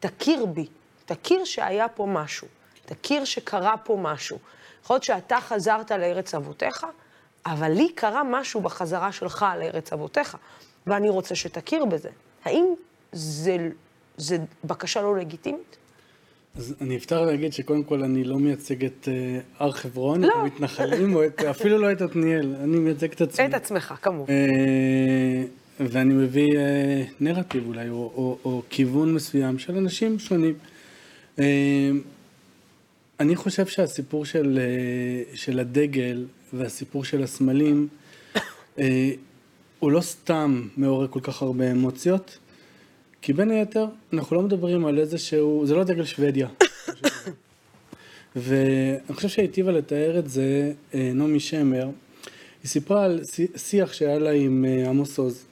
תכיר בי, תכיר שהיה פה משהו, תכיר שקרה פה משהו. יכול להיות שאתה חזרת לארץ אבותיך, אבל לי קרה משהו בחזרה שלך לארץ אבותיך, ואני רוצה שתכיר בזה. האם זה זה בקשה לא לגיטימית? אז אני אפתח להגיד שקודם כל אני לא מייצג את אה, הר חברון, לא. את המתנחלים, או את, אפילו לא את עתניאל, אני מייצג את עצמי. את עצמך, כמובן. אה, ואני מביא אה, נרטיב אולי, או, או, או כיוון מסוים של אנשים שונים. אה, אני חושב שהסיפור של, אה, של הדגל והסיפור של הסמלים, אה, הוא לא סתם מעורר כל כך הרבה אמוציות, כי בין היתר, אנחנו לא מדברים על איזה שהוא, זה לא דגל שוודיה. ואני חושב שהיטיבה לתאר את זה אה, נעמי שמר. היא סיפרה על שיח שהיה לה עם אה, עמוס עוז,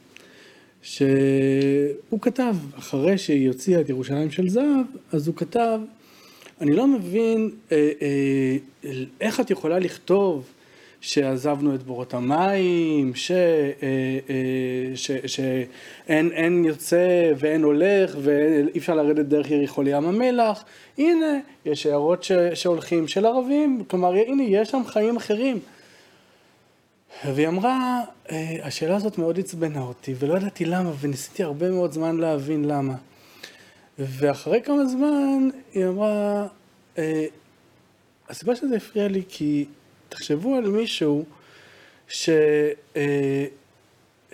שהוא כתב, אחרי שהיא הוציאה את ירושלים של זהב, אז הוא כתב, אני לא מבין אה, אה, איך את יכולה לכתוב שעזבנו את בורות המים, ש, אה, אה, ש, שאין אין יוצא ואין הולך ואי אפשר לרדת דרך יריחו לים המלח, הנה, יש הערות ש, שהולכים של ערבים, כלומר, הנה, יש שם חיים אחרים. והיא אמרה, אה, השאלה הזאת מאוד עצבנה אותי, ולא ידעתי למה, וניסיתי הרבה מאוד זמן להבין למה. ואחרי כמה זמן היא אמרה, הסיבה שזה הפריע לי כי תחשבו על מישהו ש... אה,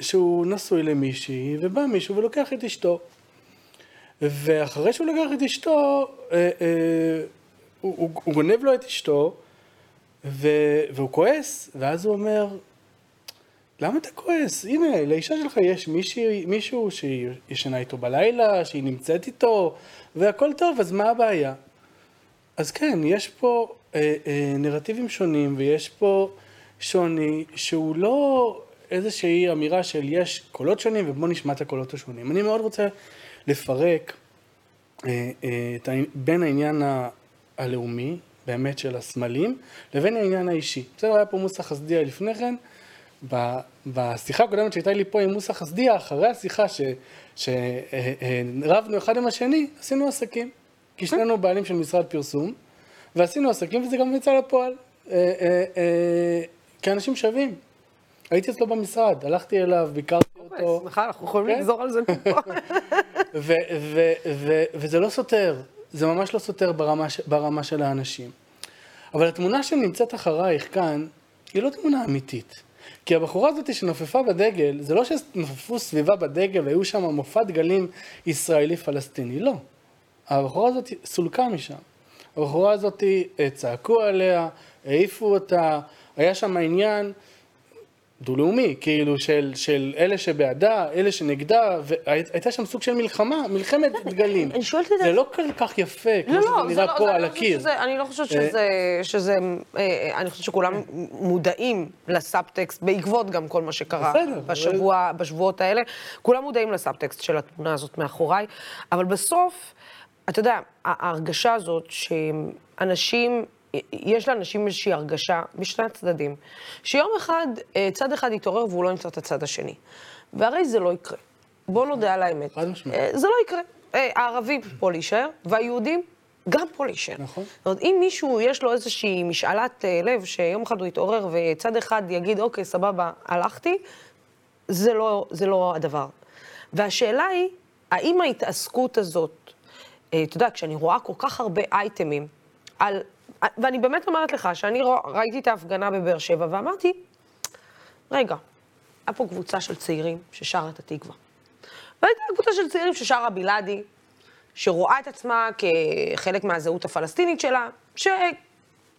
שהוא נשוי למישהי, ובא מישהו ולוקח את אשתו. ואחרי שהוא לקח את אשתו, אה, אה, הוא, הוא, הוא גונב לו את אשתו, והוא כועס, ואז הוא אומר, למה אתה כועס? הנה, לאישה שלך יש מישהי, מישהו שהיא ישנה איתו בלילה, שהיא נמצאת איתו, והכל טוב, אז מה הבעיה? אז כן, יש פה נרטיבים שונים ויש פה שוני שהוא לא איזושהי אמירה של יש קולות שונים ובוא נשמע את הקולות השונים. אני מאוד רוצה לפרק אה, בין העניין הלאומי, באמת של הסמלים, לבין העניין האישי. בסדר, היה פה מוסא חסדיה לפני כן. בשיחה הקודמת שהייתה לי פה עם מוסא חסדיה, אחרי השיחה שרבנו אחד עם השני, עשינו עסקים. כי שנינו בעלים של משרד פרסום. ועשינו עסקים וזה גם יצא לפועל. אה, אה, אה, כאנשים שווים. הייתי אצלו במשרד, הלכתי אליו, ביקרתי אוקיי, אותו. שמחה, אנחנו יכולים כן? לגזור על זה מפה. וזה לא סותר, זה ממש לא סותר ברמה של האנשים. אבל התמונה שנמצאת אחרייך כאן, היא לא תמונה אמיתית. כי הבחורה הזאת שנופפה בדגל, זה לא שנופפו סביבה בדגל והיו שם מופע דגלים ישראלי-פלסטיני, לא. הבחורה הזאת סולקה משם. הבחורה הזאת, אה, צעקו עליה, העיפו אותה, היה שם עניין דו-לאומי, כאילו של, של אלה שבעדה, אלה שנגדה, והייתה שם סוג של מלחמה, מלחמת דגלים. אני שואלת את זה. זה לא כל כך יפה, כמו לא, שזה לא, נראה לא, פה לא, על לא הקיר. שזה, אני לא חושבת שזה, שזה, אה, אני חושבת שכולם מודעים לסאבטקסט, בעקבות גם כל מה שקרה בשבוע, בשבועות האלה. כולם מודעים לסאבטקסט של התמונה הזאת מאחוריי, אבל בסוף, אתה יודע, ההרגשה הזאת שאנשים, יש לאנשים איזושהי הרגשה בשני הצדדים, שיום אחד, אה, צד אחד יתעורר והוא לא ימצא את הצד השני. והרי זה לא יקרה. בואו נודה על האמת. חד משמעית. אה, זה לא יקרה. אה, הערבים פה להישאר, והיהודים גם פה להישאר. נכון. זאת אומרת, אם מישהו, יש לו איזושהי משאלת לב, שיום אחד הוא יתעורר וצד אחד יגיד, אוקיי, סבבה, הלכתי, זה לא, זה לא הדבר. והשאלה היא, האם ההתעסקות הזאת, אתה יודע, כשאני רואה כל כך הרבה אייטמים על... ואני באמת אומרת לך, שאני רוא- ראיתי את ההפגנה בבאר שבע ואמרתי, רגע, היה פה קבוצה של צעירים ששרה את התקווה. והייתה קבוצה של צעירים ששרה בלעדי, שרואה את עצמה כחלק מהזהות הפלסטינית שלה, ש...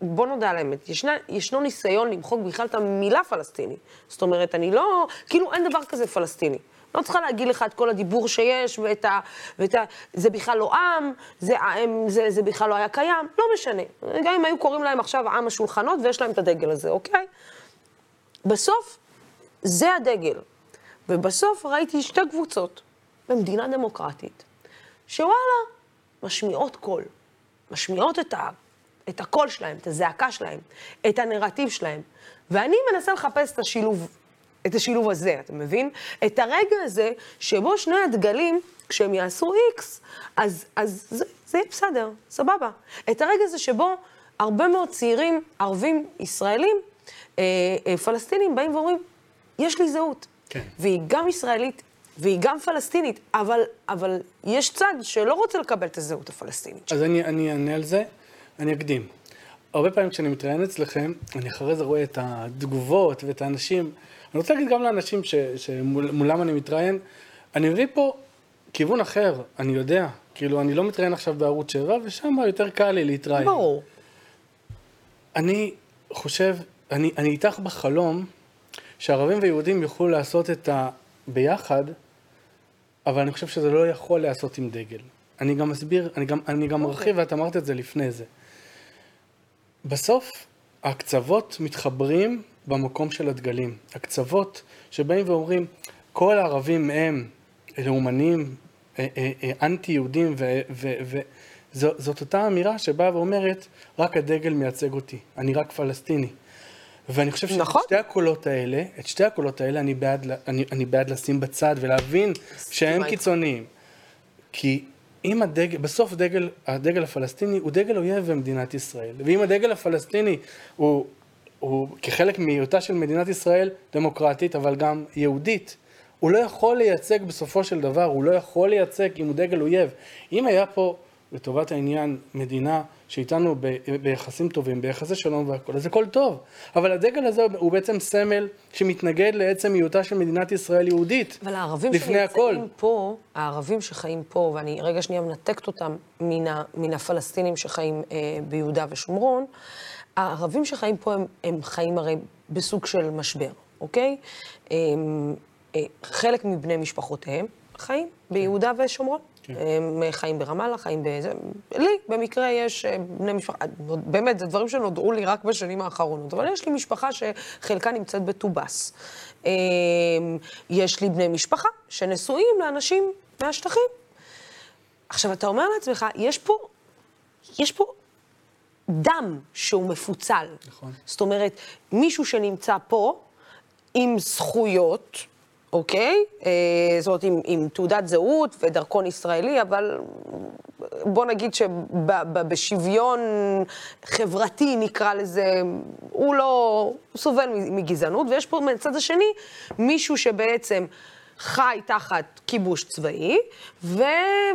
בוא נודה על האמת, ישנה, ישנו ניסיון למחוק בכלל את המילה פלסטיני. זאת אומרת, אני לא, כאילו אין דבר כזה פלסטיני. לא צריכה להגיד לך את כל הדיבור שיש, ואת ה... ואת ה זה בכלל לא עם, זה, זה, זה בכלל לא היה קיים, לא משנה. גם אם היו קוראים להם עכשיו עם השולחנות ויש להם את הדגל הזה, אוקיי? בסוף, זה הדגל. ובסוף ראיתי שתי קבוצות במדינה דמוקרטית, שוואלה, משמיעות קול. משמיעות את, ה, את הקול שלהם, את הזעקה שלהם, את הנרטיב שלהם. ואני מנסה לחפש את השילוב, את השילוב הזה, אתה מבין? את הרגע הזה שבו שני הדגלים, כשהם יעשו איקס, אז, אז זה, זה יהיה בסדר, סבבה. את הרגע הזה שבו הרבה מאוד צעירים, ערבים, ישראלים, אה, אה, פלסטינים, באים ואומרים, יש לי זהות. כן. והיא גם ישראלית, והיא גם פלסטינית, אבל, אבל יש צד שלא רוצה לקבל את הזהות הפלסטינית. אז אני, אני אענה על זה, אני אקדים. הרבה פעמים כשאני מתראיין אצלכם, אני אחרי זה רואה את התגובות ואת האנשים. אני רוצה להגיד גם לאנשים ש, שמולם אני מתראיין, אני מביא פה כיוון אחר, אני יודע. כאילו, אני לא מתראיין עכשיו בערוץ 7, ושם יותר קל לי להתראיין. ברור. אני חושב, אני, אני איתך בחלום שערבים ויהודים יוכלו לעשות את ה... ביחד, אבל אני חושב שזה לא יכול להיעשות עם דגל. אני גם אסביר, אני גם, אני גם ארחיב, ואת אמרת את זה לפני זה. בסוף, הקצוות מתחברים במקום של הדגלים. הקצוות שבאים ואומרים, כל הערבים הם לאומנים, אה, אה, אה, אנטי-יהודים, וזאת אותה אמירה שבאה ואומרת, רק הדגל מייצג אותי, אני רק פלסטיני. ואני חושב שאת נכון. שתי הקולות האלה, את שתי הקולות האלה אני בעד, אני, אני בעד לשים בצד ולהבין שהם. קיצוניים. כי אם הדגל, בסוף דגל, הדגל הפלסטיני הוא דגל אויב במדינת ישראל. ואם הדגל הפלסטיני הוא, הוא כחלק מהיותה של מדינת ישראל דמוקרטית, אבל גם יהודית, הוא לא יכול לייצג בסופו של דבר, הוא לא יכול לייצג אם הוא דגל אויב. אם היה פה, לטובת העניין, מדינה שאיתנו ב- ביחסים טובים, ביחסי שלום והכול, אז הכל טוב. אבל הדגל הזה הוא בעצם סמל שמתנגד לעצם היותה של מדינת ישראל יהודית. אבל הערבים לפני הכל. שנמצאים פה, הערבים שחיים פה, ואני רגע שנייה מנתקת אותם מן, ה, מן הפלסטינים שחיים אה, ביהודה ושומרון, הערבים שחיים פה הם, הם חיים הרי בסוג של משבר, אוקיי? הם, אה, חלק מבני משפחותיהם חיים ביהודה ושומרון. כן. הם חיים ברמאללה, חיים בזה. לי, במקרה, יש אה, בני משפחה, באמת, זה דברים שנודעו לי רק בשנים האחרונות, אבל יש לי משפחה שחלקה נמצאת בטובאס. אה, יש לי בני משפחה שנשואים לאנשים מהשטחים. עכשיו, אתה אומר לעצמך, יש פה, יש פה דם שהוא מפוצל. נכון. זאת אומרת, מישהו שנמצא פה עם זכויות, אוקיי? אה, זאת אומרת, עם, עם תעודת זהות ודרכון ישראלי, אבל בוא נגיד שבשוויון חברתי, נקרא לזה, הוא לא, הוא סובל מגזענות, ויש פה מצד השני מישהו שבעצם... חי תחת כיבוש צבאי, ו...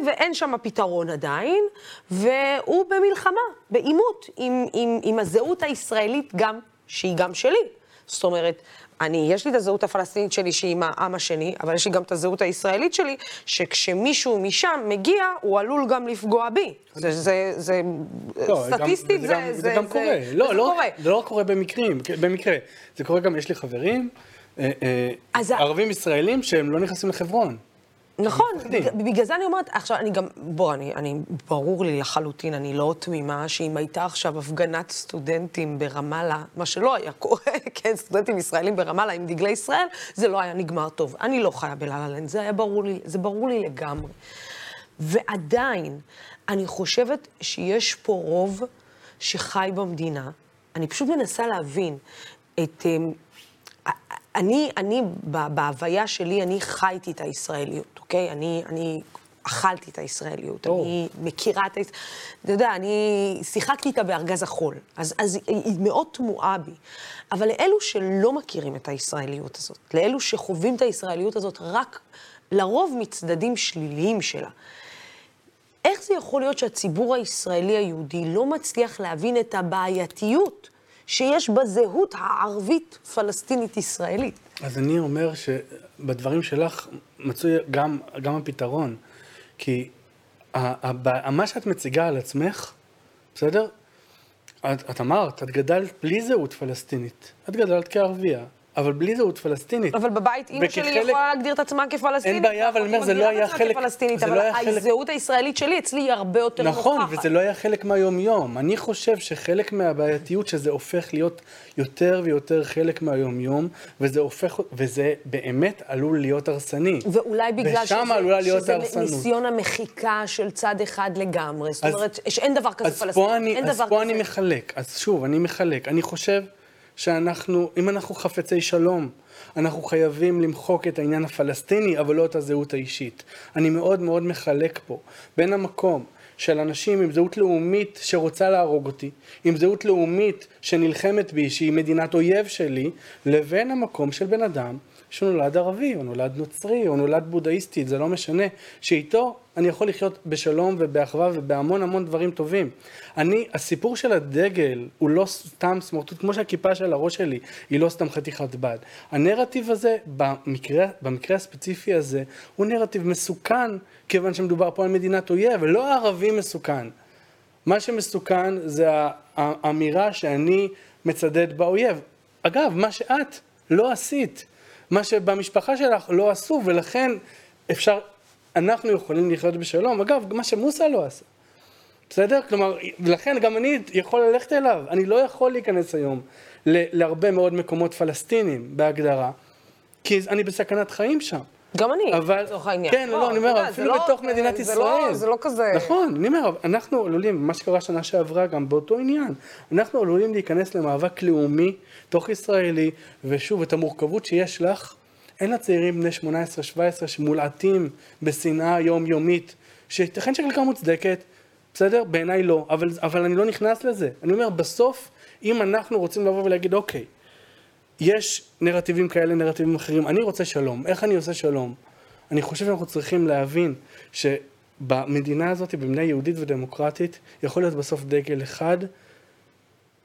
ואין שם פתרון עדיין, והוא במלחמה, בעימות עם, עם, עם הזהות הישראלית גם, שהיא גם שלי. זאת אומרת, אני, יש לי את הזהות הפלסטינית שלי שהיא עם העם השני, אבל יש לי גם את הזהות הישראלית שלי, שכשמישהו משם מגיע, הוא עלול גם לפגוע בי. זה, זה, זה, לא, סטטיסטית וזה זה, גם, זה, זה גם זה, קורה. זה לא, לא, קורה. זה לא קורה במקרים, במקרה. זה קורה גם, יש לי חברים, אז ה- ערבים ישראלים שהם לא נכנסים לחברון. נכון, בגלל זה אני אומרת, עכשיו, אני גם, בוא, אני, אני, ברור לי לחלוטין, אני לא תמימה, שאם הייתה עכשיו הפגנת סטודנטים ברמאללה, מה שלא היה קורה, כן, סטודנטים ישראלים ברמאללה עם דגלי ישראל, זה לא היה נגמר טוב. אני לא חיה בלה-לה-לנד, זה היה ברור לי, זה ברור לי לגמרי. ועדיין, אני חושבת שיש פה רוב שחי במדינה. אני פשוט מנסה להבין את... אני, אני, בהוויה שלי, אני חייתי את הישראליות, אוקיי? אני, אני אכלתי את הישראליות, או. אני מכירה את הישראליות. אתה יודע, אני שיחקתי איתה בארגז החול, אז, אז היא מאוד תמוהה בי. אבל לאלו שלא מכירים את הישראליות הזאת, לאלו שחווים את הישראליות הזאת רק, לרוב מצדדים שליליים שלה, איך זה יכול להיות שהציבור הישראלי היהודי לא מצליח להבין את הבעייתיות שיש בזהות הערבית-פלסטינית-ישראלית? אז אני אומר שבדברים שלך מצוי גם, גם הפתרון. כי מה שאת מציגה על עצמך, בסדר? את, את אמרת, את גדלת בלי זהות פלסטינית. את גדלת כערבייה. אבל בלי זהות פלסטינית. אבל בבית אימא שלי יכולה להגדיר את עצמה כפלסטינית. אין בעיה, אבל אני אומר, זה לא היה חלק... אבל לא היה חלק... הזהות הישראלית שלי אצלי היא הרבה יותר נוכחת. נכון. וזה לא היה חלק מהיום-יום. אני חושב שחלק מהבעייתיות שזה הופך להיות יותר ויותר חלק מהיום-יום, וזה הופך, וזה באמת עלול להיות הרסני. ואולי בגלל שזה, שזה ניסיון המחיקה של צד אחד לגמרי. זאת אומרת, שאין דבר כזה פלסטין. אז פה אני מחלק. אז שוב, אני מחלק. אני חושב... שאנחנו, אם אנחנו חפצי שלום, אנחנו חייבים למחוק את העניין הפלסטיני, אבל לא את הזהות האישית. אני מאוד מאוד מחלק פה בין המקום של אנשים עם זהות לאומית שרוצה להרוג אותי, עם זהות לאומית שנלחמת בי, שהיא מדינת אויב שלי, לבין המקום של בן אדם שנולד ערבי, או נולד נוצרי, או נולד בודהיסטי, זה לא משנה, שאיתו אני יכול לחיות בשלום ובאחווה ובהמון המון דברים טובים. אני, הסיפור של הדגל הוא לא סתם סמרטוט, כמו שהכיפה של הראש שלי היא לא סתם חתיכת בד. הנרטיב הזה, במקרה, במקרה הספציפי הזה, הוא נרטיב מסוכן, כיוון שמדובר פה על מדינת אויב, ולא ערבי מסוכן. מה שמסוכן זה האמירה שאני מצדד באויב. אגב, מה שאת לא עשית. מה שבמשפחה שלך לא עשו, ולכן אפשר, אנחנו יכולים לחיות בשלום. אגב, מה שמוסא לא עשה. בסדר? כלומר, לכן גם אני יכול ללכת אליו. אני לא יכול להיכנס היום להרבה מאוד מקומות פלסטינים בהגדרה, כי אני בסכנת חיים שם. גם אני, לצורך העניין. כן, לא, לא, אני אומר, אפילו לא, בתוך מדינת ישראל. לא, זה לא כזה... נכון, אני אומר, אנחנו עלולים, מה שקרה שנה שעברה גם באותו עניין, אנחנו עלולים להיכנס למאבק לאומי, תוך ישראלי, ושוב, את המורכבות שיש לך, אין לצעירים בני 18-17 שמולעטים בשנאה יומיומית, שייתכן שחלקה מוצדקת, בסדר? בעיניי לא, אבל, אבל אני לא נכנס לזה. אני אומר, בסוף, אם אנחנו רוצים לבוא ולהגיד, אוקיי, יש נרטיבים כאלה, נרטיבים אחרים. אני רוצה שלום. איך אני עושה שלום? אני חושב שאנחנו צריכים להבין שבמדינה הזאת, במדינה יהודית ודמוקרטית, יכול להיות בסוף דגל אחד,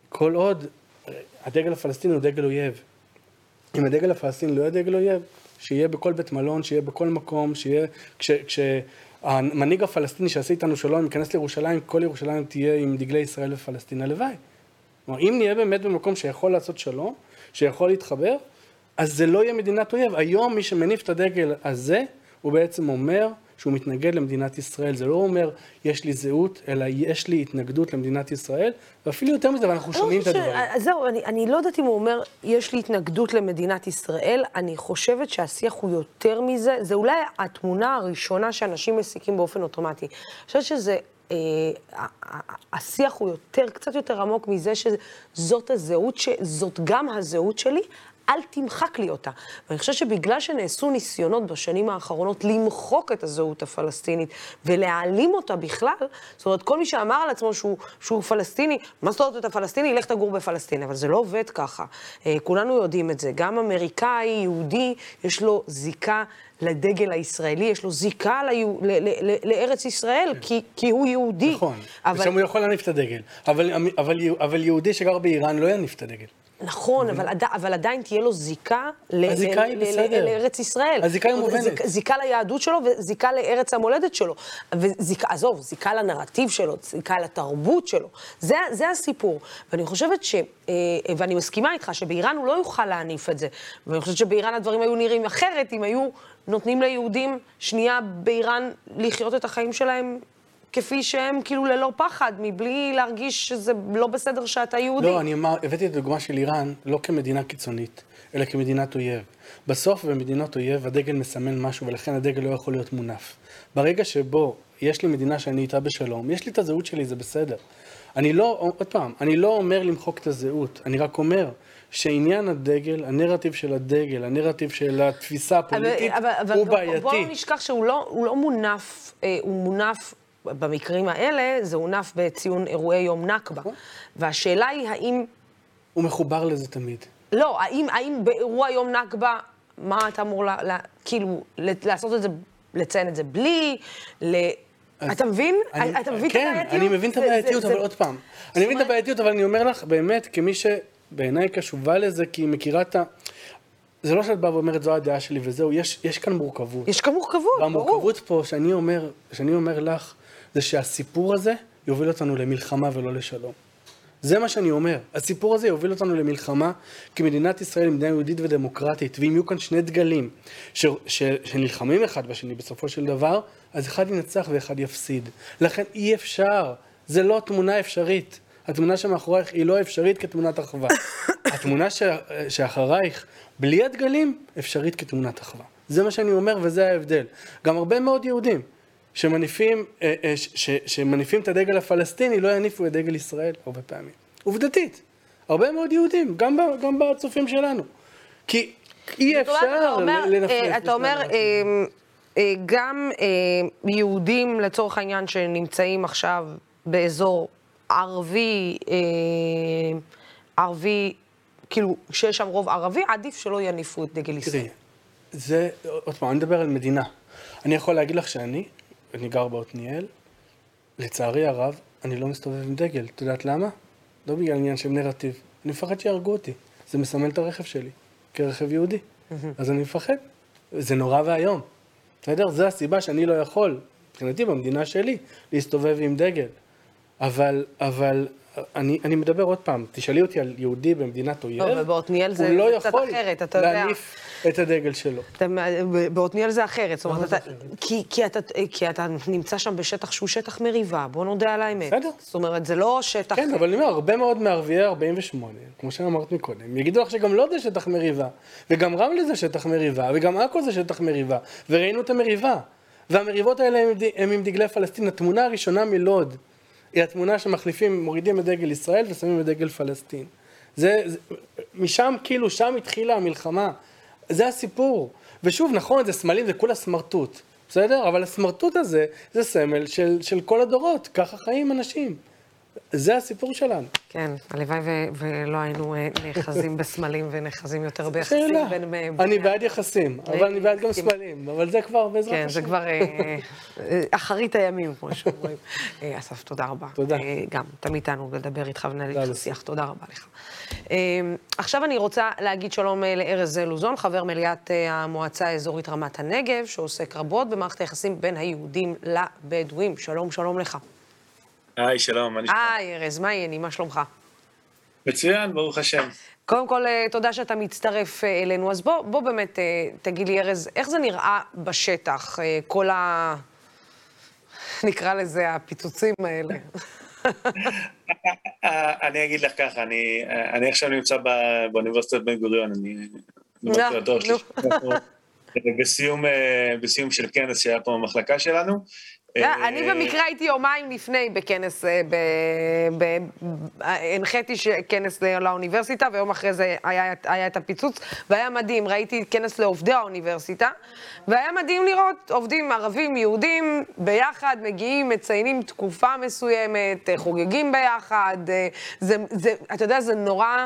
כל עוד הדגל הפלסטיני הוא דגל אויב. אם הדגל הפלסטיני לא יהיה דגל אויב, שיהיה בכל בית מלון, שיהיה בכל מקום, שיהיה... כש, כשהמנהיג הפלסטיני שעשה איתנו שלום ייכנס לירושלים, כל ירושלים תהיה עם דגלי ישראל ופלסטין. הלוואי. כלומר, אם נהיה באמת במקום שיכול לעשות שלום, שיכול להתחבר, אז זה לא יהיה מדינת אויב. היום מי שמניף את הדגל הזה, הוא בעצם אומר שהוא מתנגד למדינת ישראל. זה לא אומר, יש לי זהות, אלא יש לי התנגדות למדינת ישראל, ואפילו יותר מזה, ואנחנו שומעים את הדברים. זהו, אני, אני לא יודעת אם הוא אומר, יש לי התנגדות למדינת ישראל, אני חושבת שהשיח הוא יותר מזה, זה אולי התמונה הראשונה שאנשים מסיקים באופן אוטומטי. אני חושבת שזה... אה, השיח הוא יותר, קצת יותר עמוק מזה שזאת הזהות, שזאת גם הזהות שלי, אל תמחק לי אותה. ואני חושבת שבגלל שנעשו ניסיונות בשנים האחרונות למחוק את הזהות הפלסטינית ולהעלים אותה בכלל, זאת אומרת, כל מי שאמר על עצמו שהוא, שהוא פלסטיני, מה זאת אומרת אתה פלסטיני? לך תגור בפלסטין. אבל זה לא עובד ככה. אה, כולנו יודעים את זה. גם אמריקאי, יהודי, יש לו זיקה לדגל הישראלי, יש לו זיקה ליו, ל, ל, ל, לארץ ישראל, כן. כי, כי הוא יהודי. נכון, אבל... ושם הוא יכול להניף את הדגל. אבל, אבל, אבל יהודי שגר באיראן לא יניף את הדגל. נכון, אבל, עד, אבל עדיין תהיה לו זיקה, הזיקה ל, ל, ל, לארץ ישראל. הזיקה היא מובנת. זיקה, זיקה ליהדות שלו וזיקה לארץ המולדת שלו. וזיקה, עזוב, זיקה לנרטיב שלו, זיקה לתרבות שלו. זה, זה הסיפור. ואני חושבת ש... אה, ואני מסכימה איתך שבאיראן הוא לא יוכל להניף את זה. ואני חושבת שבאיראן הדברים היו נראים אחרת אם היו נותנים ליהודים שנייה באיראן לחיות את החיים שלהם כפי שהם כאילו ללא פחד, מבלי להרגיש שזה לא בסדר שאתה יהודי. לא, אני אמר, הבאתי את הדוגמה של איראן לא כמדינה קיצונית, אלא כמדינת אויב. בסוף במדינות אויב הדגל מסמן משהו ולכן הדגל לא יכול להיות מונף. ברגע שבו יש לי מדינה שאני איתה בשלום, יש לי את הזהות שלי, זה בסדר. אני לא, עוד פעם, אני לא אומר למחוק את הזהות, אני רק אומר שעניין הדגל, הנרטיב של הדגל, הנרטיב של התפיסה הפוליטית, אבל, אבל, הוא אבל בעייתי. בואו לא נשכח שהוא לא, לא מונף, אה, הוא מונף, במקרים האלה, זה הונף בציון אירועי יום נכבה. נכון. והשאלה היא האם, הוא מחובר לזה תמיד. לא, האם, האם באירוע יום נכבה, מה אתה אמור, לה, לה, כאילו, לעשות את זה, לציין את זה בלי, ל... אתה מבין? אני- אתה מבין את כן, הבעייתיות? אני מבין את הבעייתיות, אבל זה- עוד פעם. אני מבין את הבעייתיות, אבל אני אומר לך, באמת, כמי שבעיניי קשובה לזה, כי היא מכירה את ה... זה לא שאת באה ואומרת, זו הדעה שלי וזהו, יש, יש כאן מורכבות. יש כאן מורכבות, ברור. והמורכבות פה, שאני אומר, שאני אומר לך, זה שהסיפור הזה יוביל אותנו למלחמה ולא לשלום. זה מה שאני אומר. הסיפור הזה יוביל אותנו למלחמה, כי מדינת ישראל היא מדינה יהודית ודמוקרטית, ואם יהיו כאן שני דגלים ש, ש, שנלחמים אחד בשני בסופו של דבר, אז אחד ינצח ואחד יפסיד. לכן אי אפשר, זה לא תמונה אפשרית. התמונה שמאחורייך היא לא אפשרית כתמונת אחווה. התמונה ש, שאחרייך, בלי הדגלים, אפשרית כתמונת אחווה. זה מה שאני אומר וזה ההבדל. גם הרבה מאוד יהודים שמניפים, אה, אה, ש- ש- שמניפים את הדגל הפלסטיני לא יניפו את דגל ישראל הרבה פעמים. עובדתית. הרבה מאוד יהודים, גם, ב, גם בצופים שלנו. כי אי אומרת, אתה אפשר אומר, לנפנף. אה, אתה אומר, גם יהודים, לצורך העניין, שנמצאים עכשיו באזור ערבי, ערבי, כאילו, שיש שם רוב ערבי, עדיף שלא יניפו את דגל ישראל. תראי, זה, עוד פעם, אני מדבר על מדינה. אני יכול להגיד לך שאני, אני גר בעתניאל, לצערי הרב, אני לא מסתובב עם דגל. את יודעת למה? לא בגלל עניין של נרטיב. אני מפחד שיהרגו אותי. זה מסמל את הרכב שלי, כרכב יהודי. אז אני מפחד. זה נורא ואיום. בסדר? זו הסיבה שאני לא יכול, מבחינתי, במדינה שלי, להסתובב עם דגל. אבל, אבל, אני, אני מדבר עוד פעם, תשאלי אותי על יהודי במדינת אויב, לא, ובעתניאל זה הוא לא קצת יכול אחרת, אתה יודע. להניף את הדגל שלו. בעתניאל זה אחרת, זאת אומרת, למה זה אתה? כי, כי, אתה, כי אתה נמצא שם בשטח שהוא שטח מריבה, בוא נודה על האמת. בסדר. זאת אומרת, זה לא שטח... כן, אבל אני אומר, הרבה מאוד מערביי 48, כמו שאמרת מקודם, יגידו לך שגם לוד זה שטח מריבה, וגם רמלה זה שטח מריבה, וגם עכו זה שטח מריבה, וראינו את המריבה. והמריבות האלה הם עם דגלי פלסטין. התמונה הראשונה מלוד היא התמונה שמחליפים, מורידים את דגל ישראל ושמים את דגל פלסטין. זה, זה, משם, כאילו, שם התחילה המלחמה. זה הסיפור. ושוב, נכון, זה סמלים, זה כולה סמרטוט, בסדר? אבל הסמרטוט הזה, זה סמל של, של כל הדורות, ככה חיים אנשים. זה הסיפור שלנו. כן, הלוואי ו- ולא היינו אה, נאחזים בסמלים ונחזים יותר ביחסים שאלה. בין... אה, אני בעד יחסים, אבל אני בעד גם סמלים, אבל זה כבר בעזרת כן, השם. זה כבר אה, אה, אחרית הימים, כמו שאומרים. אה, אסף, תודה רבה. תודה. אה, גם, תמיד תענוג לדבר איתך ולנהל תודה, איתך לוסי. שיח, תודה רבה לך. אה, עכשיו אני רוצה להגיד שלום אה, לארז לוזון, חבר מליאת אה, המועצה האזורית רמת הנגב, שעוסק רבות במערכת היחסים בין היהודים לבדואים. שלום, שלום לך. היי, שלום, מה נשמע? היי, ארז, מה העניינים? מה שלומך? מצוין, ברוך השם. קודם כל, אה, תודה שאתה מצטרף אה, אלינו. אז בוא, בוא באמת אה, תגיד לי, ארז, איך זה נראה בשטח, כל ה... נקרא לזה הפיצוצים האלה. אני אגיד לך ככה, אני, אני עכשיו נמצא ב- באוניברסיטת בן גוריון, אני למדתי לתואר בסיום של כנס שהיה פה במחלקה שלנו. אה, אני במקרה הייתי יומיים לפני בכנס, אה. אה, הנחיתי כנס לאוניברסיטה, ויום אחרי זה היה, את הפיצוץ, והיה מדהים, ראיתי כנס לעובדי האוניברסיטה, והיה מדהים לראות עובדים ערבים, יהודים, ביחד, מגיעים, מציינים תקופה מסוימת, חוגגים ביחד, זה, אתה יודע, זה נורא,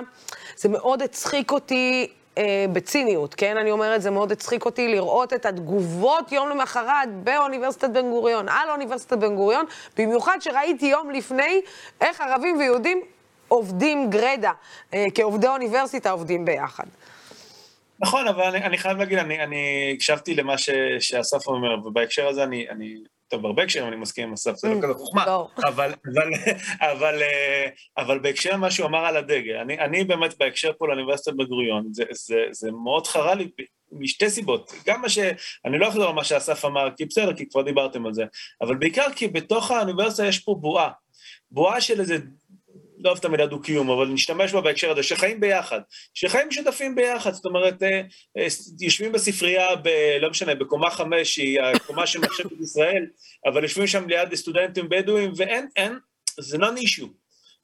זה מאוד הצחיק אותי. אה, בציניות, כן? אני אומרת, זה מאוד הצחיק אותי לראות את התגובות יום למחרת באוניברסיטת בן גוריון, על אוניברסיטת בן גוריון, במיוחד שראיתי יום לפני איך ערבים ויהודים עובדים גרדה, אה, כעובדי אוניברסיטה עובדים ביחד. נכון, אבל אני, אני חייב להגיד, אני, אני הקשבתי למה ש, שאסף אומר, ובהקשר הזה אני, אני, טוב, בהרבה הקשרים אני מסכים עם אסף, זה לא Mm, כזה חוכמה. אבל, אבל, אבל, אה, אבל בהקשר למה שהוא אמר על הדגל, אני, אני באמת בהקשר פה לאוניברסיטת בן גוריון, זה, זה, זה מאוד חרה לי משתי סיבות, גם מה ש... אני לא אחזור על מה שאסף אמר, כי בסדר, כי כבר דיברתם על זה, אבל בעיקר כי בתוך האוניברסיטה יש פה בועה, בועה של איזה לא אוהב את המילה דו-קיום, אבל נשתמש בה בהקשר הזה, שחיים ביחד, שחיים משותפים ביחד, זאת אומרת, אה, אה, יושבים בספרייה, ב, לא משנה, בקומה חמש, שהיא הקומה של מחשבת ישראל, אבל יושבים שם ליד סטודנטים בדואים, ואין, אין, זה לא נישו.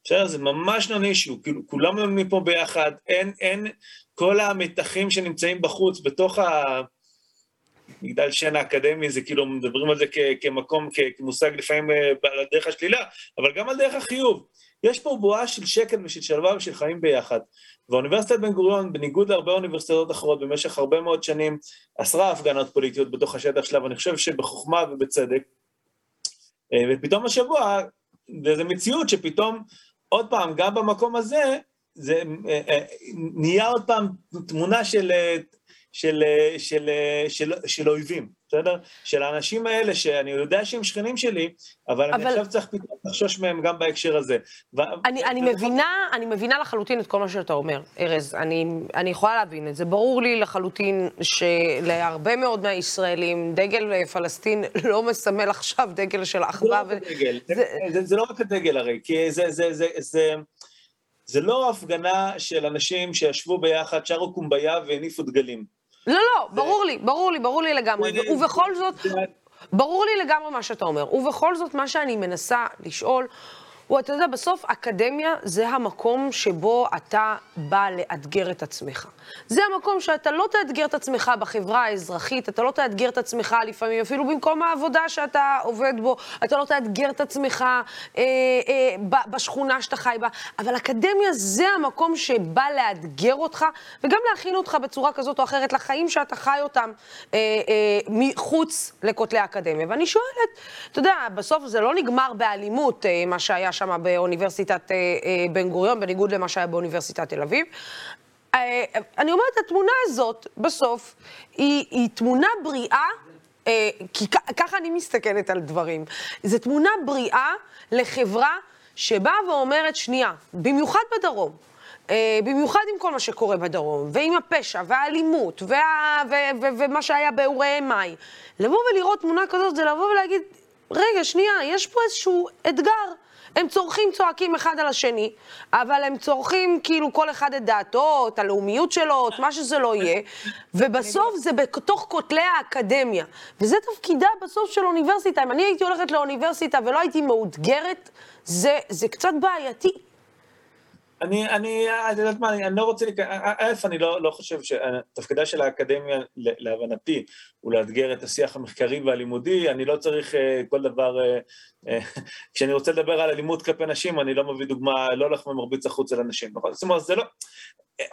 בסדר? זה ממש לא נישו, כאילו, כולם לומדים פה ביחד, אין, אין, כל המתחים שנמצאים בחוץ, בתוך ה... מגדל שן האקדמי, זה כאילו מדברים על זה כ- כמקום, כ- כמושג לפעמים אה, על דרך השלילה, אבל גם על דרך החיוב. יש פה בועה של שקט ושל שלווה ושל חיים ביחד. ואוניברסיטת בן גוריון, בניגוד להרבה אוניברסיטאות אחרות, במשך הרבה מאוד שנים אסרה הפגנות פוליטיות בתוך השטח שלה, ואני חושב שבחוכמה ובצדק. אה, ופתאום השבוע, וזו מציאות שפתאום, עוד פעם, גם במקום הזה, זה אה, אה, נהיה עוד פעם תמונה של, של, של, של, של אויבים. בסדר? של האנשים האלה, שאני יודע שהם שכנים שלי, אבל, אבל... אני עכשיו צריך פתאום לחשוש מהם גם בהקשר הזה. ו... אני, אני, מבינה, אני מבינה לחלוטין את כל מה שאתה אומר, ארז. אני, אני יכולה להבין את זה. ברור לי לחלוטין שלהרבה מאוד מהישראלים, דגל פלסטין לא מסמל עכשיו דגל של אחווה. זה, לא ו... דגל. זה... זה, זה לא רק הדגל הרי, כי זה... זה, זה, זה... זה לא הפגנה של אנשים שישבו ביחד, שרו קומביה והניפו דגלים. לא, לא, ברור לי, ברור לי, ברור לי לגמרי. ובכל זאת, ברור לי לגמרי מה שאתה אומר. ובכל זאת, מה שאני מנסה לשאול, הוא, אתה יודע, בסוף אקדמיה זה המקום שבו אתה בא לאתגר את עצמך. זה המקום שאתה לא תאתגר את עצמך בחברה האזרחית, אתה לא תאתגר את עצמך לפעמים, אפילו במקום העבודה שאתה עובד בו, אתה לא תאתגר את עצמך אה, אה, בשכונה שאתה חי בה, אבל אקדמיה זה המקום שבא לאתגר אותך, וגם להכין אותך בצורה כזאת או אחרת לחיים שאתה חי אותם אה, אה, מחוץ לכותלי האקדמיה. ואני שואלת, אתה יודע, בסוף זה לא נגמר באלימות, אה, מה שהיה שם באוניברסיטת אה, אה, בן גוריון, בניגוד למה שהיה באוניברסיטת תל אביב. אה, אני אומרת, התמונה הזאת, בסוף, היא, היא תמונה בריאה, כי ככה אני מסתכלת על דברים. זו תמונה בריאה לחברה שבאה ואומרת, שנייה, במיוחד בדרום, במיוחד עם כל מה שקורה בדרום, ועם הפשע, והאלימות, וה, ו, ו, ומה שהיה באורי מאי, לבוא ולראות תמונה כזאת זה לבוא ולהגיד, רגע, שנייה, יש פה איזשהו אתגר. הם צורכים, צועקים אחד על השני, אבל הם צורכים כאילו כל אחד את דעתו, את הלאומיות שלו, את מה שזה לא יהיה, ובסוף זה בתוך כותלי האקדמיה. וזה תפקידה בסוף של אוניברסיטה. אם אני הייתי הולכת לאוניברסיטה ולא הייתי מאותגרת, זה, זה קצת בעייתי. אני, אני, את יודעת מה, אני, אני לא רוצה א', אני לא, לא חושב שתפקידה של האקדמיה, להבנתי, הוא לאתגר את השיח המחקרי והלימודי, אני לא צריך כל דבר, כשאני רוצה לדבר על אלימות כלפי נשים, אני לא מביא דוגמה, לא הולך ומרביץ החוצה לנשים, נכון? זאת אומרת, זה לא,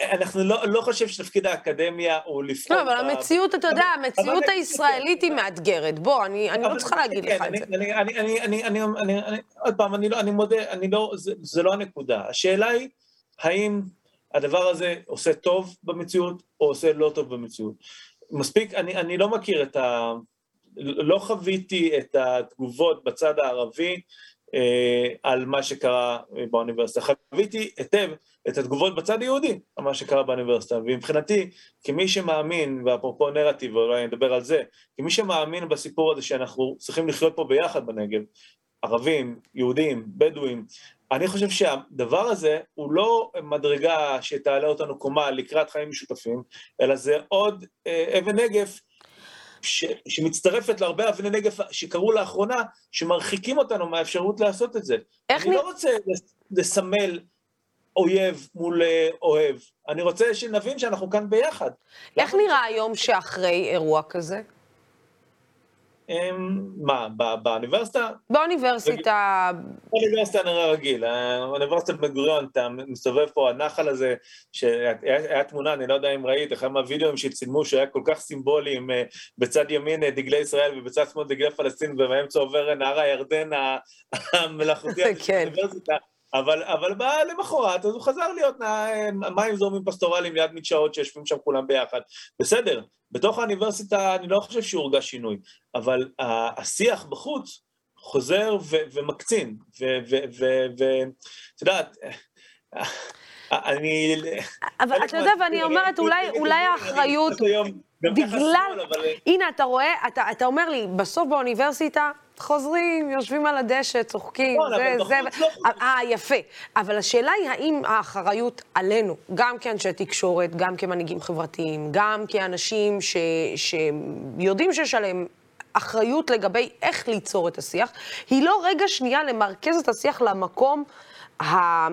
אנחנו לא, לא חושב שתפקיד האקדמיה הוא לפעול... לא, אבל המציאות, אתה יודע, המציאות הישראלית היא מאתגרת. בוא, אני לא צריכה להגיד לך את זה. אני, עוד פעם, אני מודה, אני לא, זה לא הנקודה. השאלה היא, האם הדבר הזה עושה טוב במציאות, או עושה לא טוב במציאות. מספיק, אני לא מכיר את ה... לא חוויתי את התגובות בצד הערבי על מה שקרה באוניברסיטה. חוויתי היטב את התגובות בצד היהודי על מה שקרה באוניברסיטה, ומבחינתי, כמי שמאמין, ואפרופו נרטיב, ואולי נדבר על זה, כמי שמאמין בסיפור הזה שאנחנו צריכים לחיות פה ביחד בנגב, ערבים, יהודים, בדואים, אני חושב שהדבר הזה הוא לא מדרגה שתעלה אותנו קומה לקראת חיים משותפים, אלא זה עוד אה, אבן נגף ש, שמצטרפת להרבה אבני נגף שקרו לאחרונה, שמרחיקים אותנו מהאפשרות לעשות את זה. אני נ... לא רוצה לסמל אויב מול אה, אוהב, אני רוצה שנבין שאנחנו כאן ביחד. איך נראה היום שאחרי אירוע כזה? מה, באוניברסיטה? באוניברסיטה. באוניברסיטה נראה רגיל. באוניברסיטת בן גוריון, אתה מסתובב פה, הנחל הזה, שהיה תמונה, אני לא יודע אם ראית, אחד מהווידאוים שצילמו, שהיה כל כך סימבולי, עם אה, בצד ימין אה, דגלי ישראל ובצד שמאל דגלי פלסטין, ובאמצע עובר נהר הירדן המלאכותי כן. אבל, אבל בא למחרת, אז הוא חזר להיות מים זורמים פסטורליים ליד מדשאות שיושבים שם כולם ביחד. בסדר, בתוך האוניברסיטה אני לא חושב שהורגש שינוי, אבל השיח בחוץ חוזר ו- ומקצין, ואת יודעת, אני... אבל אתה יודע, ואני אומרת, אולי, אולי האחריות, בגלל... הנה, אתה רואה, אתה, אתה אומר לי, בסוף באוניברסיטה, חוזרים, יושבים על הדשא, צוחקים, זה, זה, לא חוזרים. אה, יפה. אבל השאלה היא האם האחריות עלינו, גם כאנשי תקשורת, גם כמנהיגים חברתיים, גם כאנשים ש, שיודעים שיש עליהם אחריות לגבי איך ליצור את השיח, היא לא רגע שנייה למרכז את השיח למקום ה...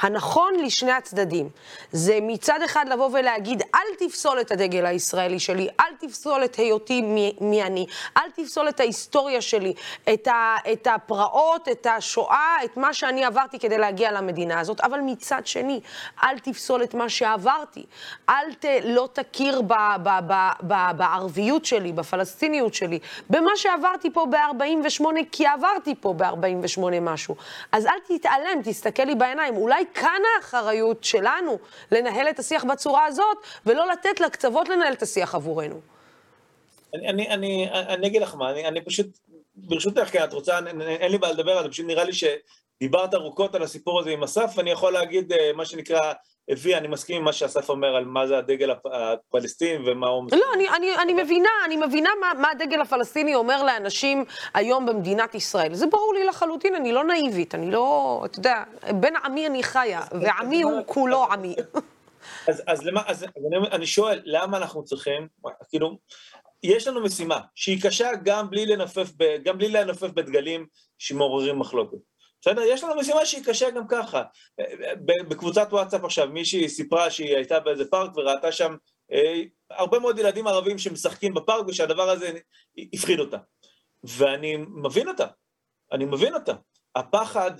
הנכון לשני הצדדים. זה מצד אחד לבוא ולהגיד, אל תפסול את הדגל הישראלי שלי, אל תפסול את היותי מי, מי אני, אל תפסול את ההיסטוריה שלי, את, ה, את הפרעות, את השואה, את מה שאני עברתי כדי להגיע למדינה הזאת, אבל מצד שני, אל תפסול את מה שעברתי. אל ת, לא תכיר ב, ב, ב, ב, בערביות שלי, בפלסטיניות שלי, במה שעברתי פה ב-48, כי עברתי פה ב-48 משהו. אז אל תתעלם, תסתכל לי בעיניים. אולי כאן האחריות שלנו לנהל את השיח בצורה הזאת, ולא לתת לקצוות לנהל את השיח עבורנו. אני, אני, אני, אני אגיד לך מה, אני, אני פשוט, ברשותך, כן, את רוצה, אין, אין לי בעיה לדבר על זה, פשוט נראה לי שדיברת ארוכות על הסיפור הזה עם אסף, ואני יכול להגיד אה, מה שנקרא, אבי, אני מסכים עם מה שאסף אומר על מה זה הדגל הפ- הפלסטיני ומה הוא... לא, אני, אני, אני מבינה, אני מבינה מה, מה הדגל הפלסטיני אומר לאנשים היום במדינת ישראל. זה ברור לי לחלוטין, אני לא נאיבית, אני לא, אתה יודע, בין עמי אני חיה, ועמי הוא כולו עמי. אז, אז, למה, אז, אני, אני שואל, למה אנחנו צריכים, כאילו, יש לנו משימה שהיא קשה גם בלי לנופף, ב, גם בלי לנופף בדגלים שמעוררים מחלוקת. בסדר? יש לנו משימה שהיא קשה גם ככה. בקבוצת וואטסאפ עכשיו, מישהי סיפרה שהיא הייתה באיזה פארק וראתה שם אה, הרבה מאוד ילדים ערבים שמשחקים בפארק ושהדבר הזה הפחיד אותה. ואני מבין אותה, אני מבין אותה. הפחד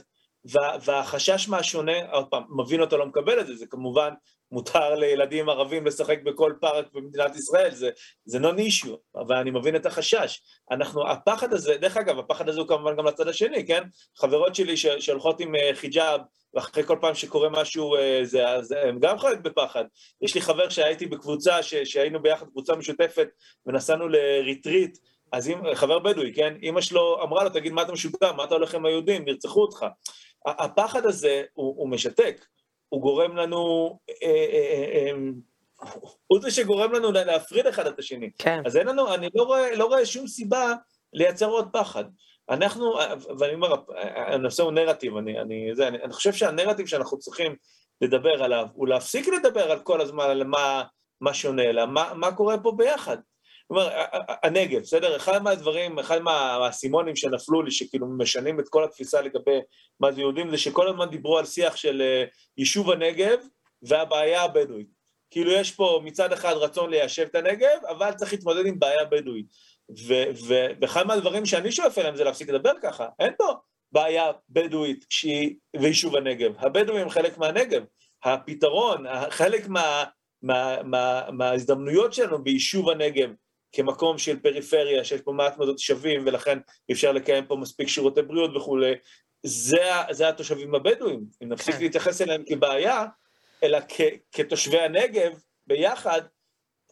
וה, והחשש מהשונה, עוד פעם, מבין אותו, לא מקבל את זה, זה כמובן מותר לילדים ערבים לשחק בכל פארק במדינת ישראל, זה, זה non issue, אבל אני מבין את החשש. אנחנו, הפחד הזה, דרך אגב, הפחד הזה הוא כמובן גם לצד השני, כן? חברות שלי שהולכות עם אה, חיג'אב, ואחרי כל פעם שקורה משהו, אה, זה, זה, הם גם חיות בפחד. יש לי חבר שהייתי בקבוצה, ש, שהיינו ביחד, קבוצה משותפת, ונסענו לריטריט, אז אם, חבר בדואי, כן? אמא שלו אמרה לו, תגיד, מה אתה משוגע? מה אתה הולך עם היהודים? ירצחו אותך. הפחד הזה הוא, הוא משתק, הוא גורם לנו, אה, אה, אה, הוא זה שגורם לנו לה- להפריד אחד את השני. כן. אז אין לנו, אני לא רואה, לא רואה שום סיבה לייצר עוד פחד. אנחנו, ואני אומר, הנושא הוא נרטיב, אני, אני, זה, אני, אני חושב שהנרטיב שאנחנו צריכים לדבר עליו, הוא להפסיק לדבר על כל הזמן על מה, מה שונה, אלא מה, מה קורה פה ביחד. אומרת, הנגב, בסדר? אחד מהדברים, אחד מהאסימונים שנפלו לי, שכאילו משנים את כל התפיסה לגבי מה זה יהודים, זה שכל הזמן דיברו על שיח של אה, יישוב הנגב והבעיה הבדואית. כאילו יש פה מצד אחד רצון ליישב את הנגב, אבל צריך להתמודד עם בעיה בדואית. ואחד מהדברים שאני שואף אליהם זה להפסיק לדבר ככה. אין פה בעיה בדואית שהיא ויישוב הנגב. הבדואים הם חלק מהנגב. הפתרון, חלק מה, מה, מה, שלנו ביישוב הנגב כמקום של פריפריה, שיש פה מעט מאוד תושבים, ולכן אפשר לקיים פה מספיק שירותי בריאות וכולי, זה, זה התושבים הבדואים. אם נפסיק כן. להתייחס אליהם כבעיה, אלא כ, כתושבי הנגב ביחד,